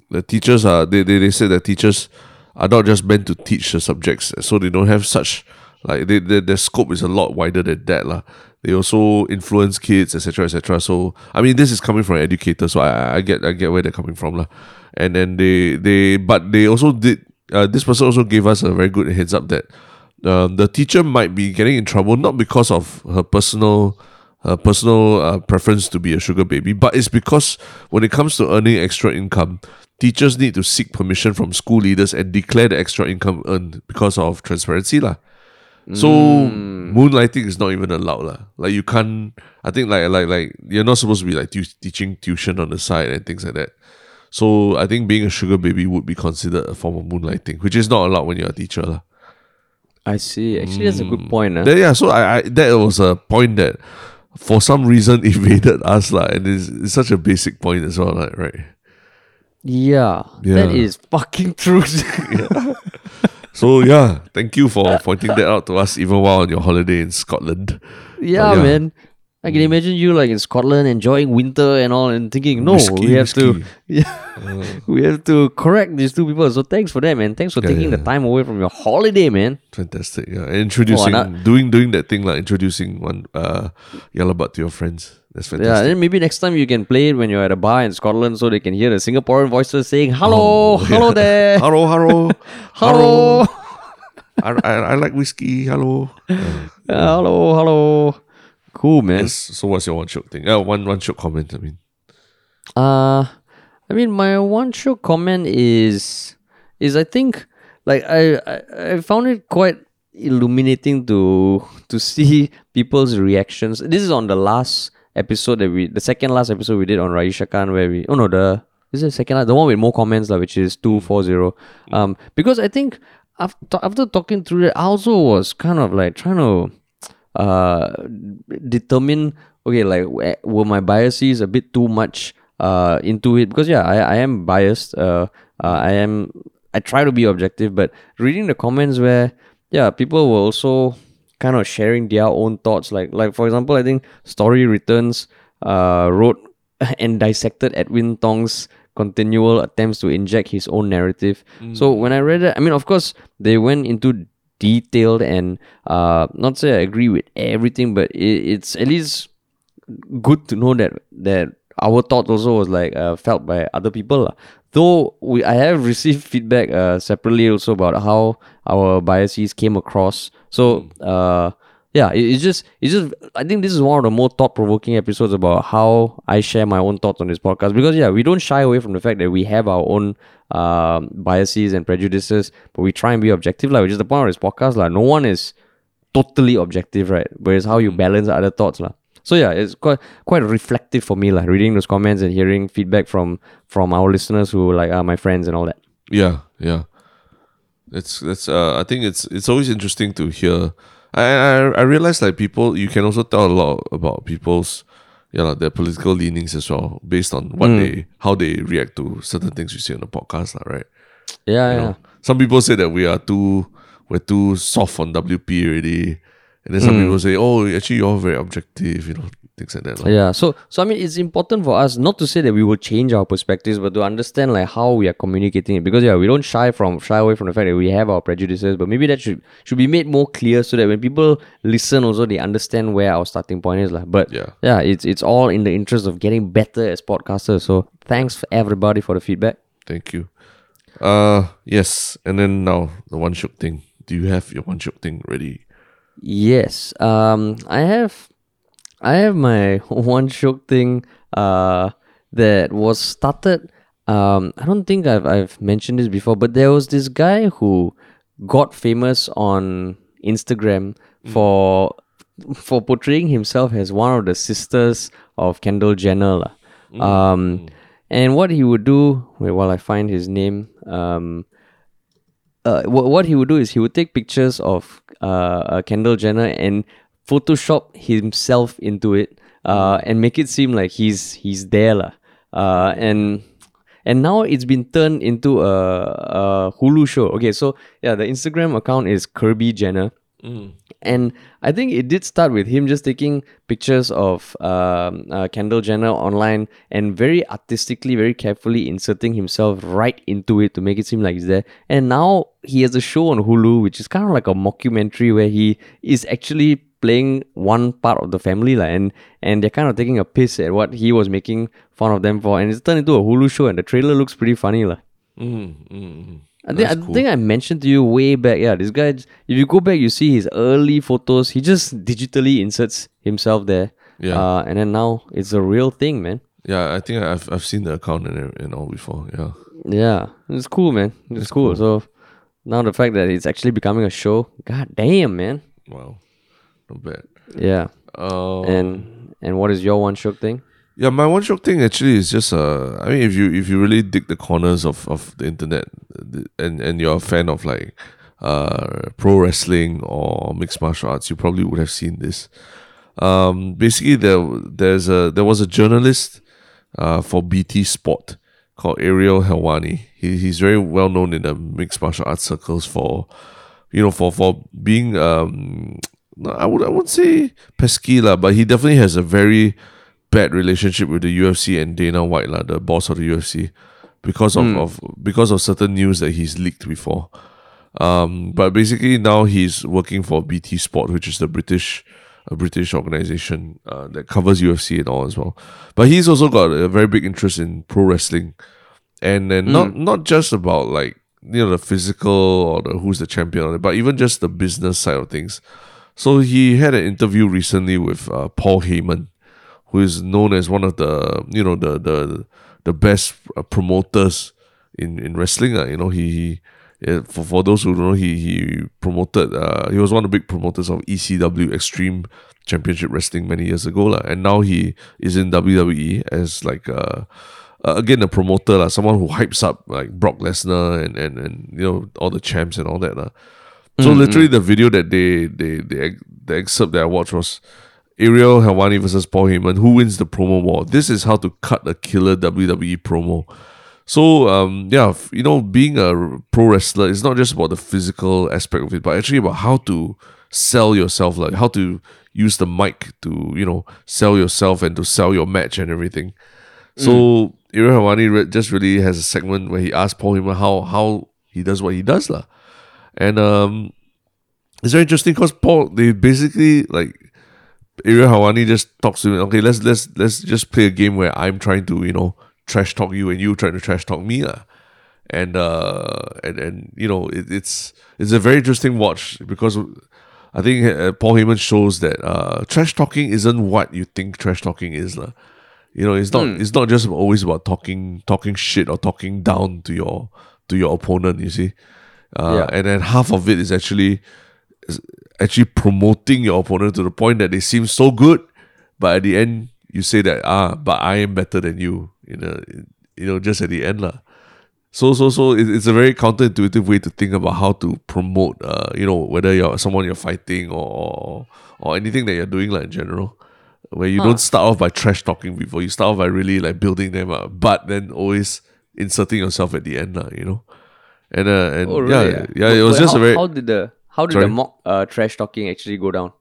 [SPEAKER 2] the teachers are they, they they say that teachers are not just meant to teach the subjects, so they don't have such like they, they, their scope is a lot wider than that lah. They also influence kids, etc., etc. So I mean, this is coming from an educator, so I, I get I get where they're coming from lah. And then they they but they also did. Uh, this person also gave us a very good heads up that um, the teacher might be getting in trouble not because of her personal her personal uh, preference to be a sugar baby, but it's because when it comes to earning extra income, teachers need to seek permission from school leaders and declare the extra income earned because of transparency lah. So moonlighting is not even allowed lah. Like you can't. I think like like like you're not supposed to be like tu- teaching tuition on the side and things like that. So I think being a sugar baby would be considered a form of moonlighting, which is not allowed when you're a teacher lah.
[SPEAKER 1] I see. Actually, that's a good point. Uh.
[SPEAKER 2] Then, yeah, so I, I that was a point that for some reason evaded us lah, and it's, it's such a basic point as well, like, right?
[SPEAKER 1] Yeah,
[SPEAKER 2] Yeah.
[SPEAKER 1] that is fucking true.
[SPEAKER 2] So yeah, thank you for pointing that out to us even while on your holiday in Scotland.
[SPEAKER 1] yeah,
[SPEAKER 2] yeah.
[SPEAKER 1] man. I can imagine you like in Scotland enjoying winter and all, and thinking, no,
[SPEAKER 2] Whiskey,
[SPEAKER 1] we have to,
[SPEAKER 2] whiskey.
[SPEAKER 1] yeah, we have to correct these two people. So thanks for that, man. Thanks for
[SPEAKER 2] Yeah,
[SPEAKER 1] taking the time away from your holiday, man.
[SPEAKER 2] Fantastic. Yeah. Introducing
[SPEAKER 1] Oh,
[SPEAKER 2] doing doing that thing like introducing one uh Yah Lah But to your friends. That's
[SPEAKER 1] Yeah,
[SPEAKER 2] fantastic.
[SPEAKER 1] then maybe next time you can play it when you're at a bar in Scotland, so they can hear the Singaporean voices saying, "Hello, hello
[SPEAKER 2] yeah.
[SPEAKER 1] there,
[SPEAKER 2] hello, hello.
[SPEAKER 1] hello,
[SPEAKER 2] I, I, I like whiskey. Hello. Uh,
[SPEAKER 1] Yeah, hello, hello." Cool, man.
[SPEAKER 2] yes. So what's your one shot thing? Uh, one one shot comment, I mean.
[SPEAKER 1] Uh I mean my one show comment is is I think like I, I I found it quite illuminating to to see people's reactions. This is on the last episode that we the second last episode we did on Raeesah Khan where we oh no the this is the second last the one with more comments lah, which is two four zero. Um because I think after after talking through it I also was kind of like trying to uh determine okay like were my biases a bit too much uh into it? Because yeah I, I am biased uh, uh I am I try to be objective but reading the comments where yeah people were also kind of sharing their own thoughts. Like like for example I think story returns uh wrote and dissected Edwin Tong's continual attempts to inject his own narrative. So when I read it I mean of course they went into detailed and uh not say I agree with everything but it, it's at least good to know that that our thoughts also was like uh, felt by other people though we I have received feedback uh, separately also about how our biases came across so uh yeah it, it's just it's just I think this is one of the more thought provoking episodes about how I share my own thoughts on this podcast because yeah we don't shy away from the fact that we have our own um biases and prejudices but we try and be objective like which is the point of this podcast like no one is totally objective, right? But it's how you balance other thoughts, lah. So yeah, it's quite quite reflective for me, like reading those comments and hearing feedback from from our listeners who like are my friends and all that.
[SPEAKER 2] Yeah, yeah. It's that's uh I think it's it's always interesting to hear I I, I realize like people you can also tell a lot about people's yeah, like, their political leanings as well, based on what they how they react to certain things you see on the podcast, lah, right?
[SPEAKER 1] Yeah,
[SPEAKER 2] You
[SPEAKER 1] yeah.
[SPEAKER 2] know, some people say that we are too we're too soft on WP already. And then some people say, Oh, actually you're very objective, you know, things like that. lah.
[SPEAKER 1] Yeah, so so I mean, it's important for us not to say that we will change our perspectives, but to understand like how we are communicating it. Because yeah, we don't shy from shy away from the fact that we have our prejudices, but maybe that should should be made more clear so that when people listen, also they understand where our starting point is, like. But
[SPEAKER 2] Yeah.
[SPEAKER 1] yeah, it's it's all in the interest of getting better as podcasters. So thanks for everybody for the feedback.
[SPEAKER 2] Thank you. Uh yes. And then now the one shook thing. Do you have your one shook thing ready?
[SPEAKER 1] Yes. Um I have I have my one shock thing uh that was started um I don't think I've I've mentioned this before, but there was this guy who got famous on Instagram for for portraying himself as one of the sisters of Kendall Jenner. lah. Um and what he would do wait while I find his name um uh, what, what he would do is he would take pictures of uh, uh, Kendall Jenner and Photoshop himself into it. uh, and make it seem like he's he's there lah. Uh, and and now it's been turned into a, a Hulu show. Okay, so yeah, the Instagram account is Kirby Jenner. And I think it did start with him just taking pictures of um, uh, Kendall Jenner online and very artistically, very carefully inserting himself right into it to make it seem like he's there. And now he has a show on Hulu, which is kind of like a mockumentary where he is actually playing one part of the family la, and and they're kind of taking a piss at what he was making fun of them for. And it's turned into a Hulu show, and the trailer looks pretty funny. La.
[SPEAKER 2] Mm, mm, mm.
[SPEAKER 1] I think, I think I mentioned to you way back. Yeah, this guy. If you go back, you see his early photos. He just digitally inserts himself there.
[SPEAKER 2] Yeah.
[SPEAKER 1] Uh, and then now it's a real thing, man.
[SPEAKER 2] Yeah, I think I've I've seen the account and, and all before. Yeah.
[SPEAKER 1] Yeah, it's cool, man. It's cool. So now the fact that it's actually becoming a show, god damn, man.
[SPEAKER 2] Wow. Not bad.
[SPEAKER 1] Yeah.
[SPEAKER 2] Uh,
[SPEAKER 1] And and what is your one shook thing?
[SPEAKER 2] Yeah, my one shock thing actually is just uh, I mean, if you if you really dig the corners of, of the internet, and and you're a fan of like uh pro wrestling or mixed martial arts, you probably would have seen this. Um, basically, there there's a there was a journalist uh for BT Sport called Ariel Helwani. He he's very well known in the mixed martial arts circles for you know for for being um I would I would say pesky lah, but he definitely has a very bad relationship with the UFC and Dana White, lah, the boss of the UFC, because of, of because of certain news that he's leaked before. Um, but basically now he's working for BT Sport, which is the British a British organization uh, that covers UFC and all as well. But he's also got a very big interest in pro wrestling, and then not not just about like you know the physical or the who's the champion, but even just the business side of things. So he had an interview recently with uh, Paul Heyman, who is known as one of the you know the the the best uh, promoters in in wrestling. Uh, you know he. he for, for those who don't know, he he promoted. Uh, he was one of the big promoters of ECW Extreme Championship Wrestling many years ago, lah. And now he is in WWE as like uh, uh again a promoter, lah. Someone who hypes up like Brock Lesnar and and and you know all the champs and all that, lah. So literally, the video that they they they the excerpt that I watched was Ariel Helwani versus Paul Heyman. Who wins the promo war? This is how to cut a killer WWE promo. So um yeah, you know, being a pro wrestler is not just about the physical aspect of it, but actually about how to sell yourself, like how to use the mic to you know sell yourself and to sell your match and everything. So Ariel Helwani re- just really has a segment where he asks Paul Heyman how how he does what he does lah, and um it's very interesting because Paul they basically like Ariel Helwani just talks to me. Okay, let's let's let's just play a game where I'm trying to you know trash talk you and you trying to trash talk me lah. And uh and and you know it, it's it's a very interesting watch because I think uh, Paul Heyman shows that uh trash talking isn't what you think trash talking is lah. You know, it's not it's not just always about talking talking shit or talking down to your to your opponent. You see, uh,
[SPEAKER 1] Yeah.
[SPEAKER 2] and then half of it is actually actually promoting your opponent to the point that they seem so good, but at the end you say that ah, but I am better than you. You know, you know, just at the end lah. So so so it, it's a very counterintuitive way to think about how to promote. Uh, you know, whether you're someone you're fighting or or, anything that you're doing like in general. Where you don't start off by trash talking before, you start off by really like building them up, but then always inserting yourself at the end, lah, you know. And uh, and
[SPEAKER 1] Oh,
[SPEAKER 2] yeah,
[SPEAKER 1] really?
[SPEAKER 2] yeah,
[SPEAKER 1] But-
[SPEAKER 2] it was
[SPEAKER 1] but
[SPEAKER 2] just
[SPEAKER 1] how,
[SPEAKER 2] a very
[SPEAKER 1] How did the how did
[SPEAKER 2] Sorry?
[SPEAKER 1] the mock uh, trash talking actually go down?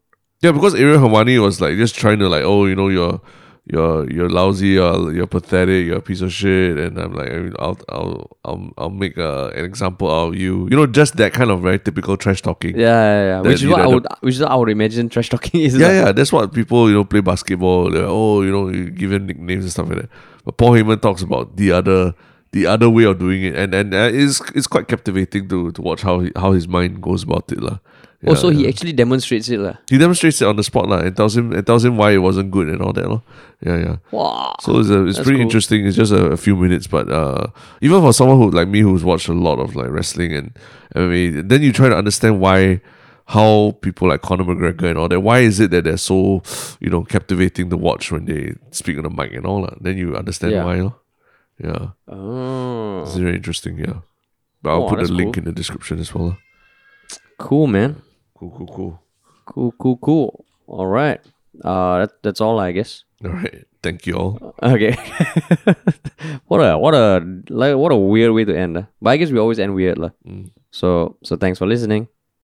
[SPEAKER 2] Yeah, because Ariel Helwani was like just trying to like, oh, you know, you're you're you're lousy, you're you're pathetic, you're a piece of shit, and I'm like, I'll I'll I'll I'll make uh, an example out of you. You know, just that kind of very typical trash talking.
[SPEAKER 1] Yeah, yeah, yeah. Which is what
[SPEAKER 2] know,
[SPEAKER 1] I
[SPEAKER 2] the-
[SPEAKER 1] which is what I would imagine trash talking is.
[SPEAKER 2] yeah,
[SPEAKER 1] like.
[SPEAKER 2] yeah. That's what people you know play basketball. They're, oh, you know, you give nicknames and stuff like that. But Paul Heyman talks about the other the other way of doing it, and and uh, it's it's quite captivating to to watch how he, how his mind goes about it, lah. Yeah,
[SPEAKER 1] Also, he
[SPEAKER 2] yeah.
[SPEAKER 1] actually demonstrates it, lah.
[SPEAKER 2] he demonstrates it on the spot, lah, and tells him and tells him why it wasn't good and all that, lah. Yeah, yeah.
[SPEAKER 1] Wow.
[SPEAKER 2] So it's, a, it's
[SPEAKER 1] That's
[SPEAKER 2] pretty
[SPEAKER 1] cool.
[SPEAKER 2] interesting. It's just a, a few minutes, but uh, even for someone who like me who's watched a lot of like wrestling and MMA, then you try to understand why how people like Conor McGregor and all that. Why is it that they're so you know captivating to watch when they speak on the mic and all that? Then you understand
[SPEAKER 1] Yeah.
[SPEAKER 2] why. Yeah,
[SPEAKER 1] Oh,
[SPEAKER 2] it's very interesting. Yeah, but I'll
[SPEAKER 1] Oh,
[SPEAKER 2] put the
[SPEAKER 1] that's
[SPEAKER 2] link
[SPEAKER 1] cool.
[SPEAKER 2] in the description as well.
[SPEAKER 1] cool, man.
[SPEAKER 2] Cool, cool, cool.
[SPEAKER 1] Cool, cool, cool. All right. Uh, that, that's all, I guess.
[SPEAKER 2] All right. Thank you all.
[SPEAKER 1] Okay. what a what a like what a weird way to end. Uh. But I guess we always end weird. lah.
[SPEAKER 2] Mm.
[SPEAKER 1] So so thanks for listening.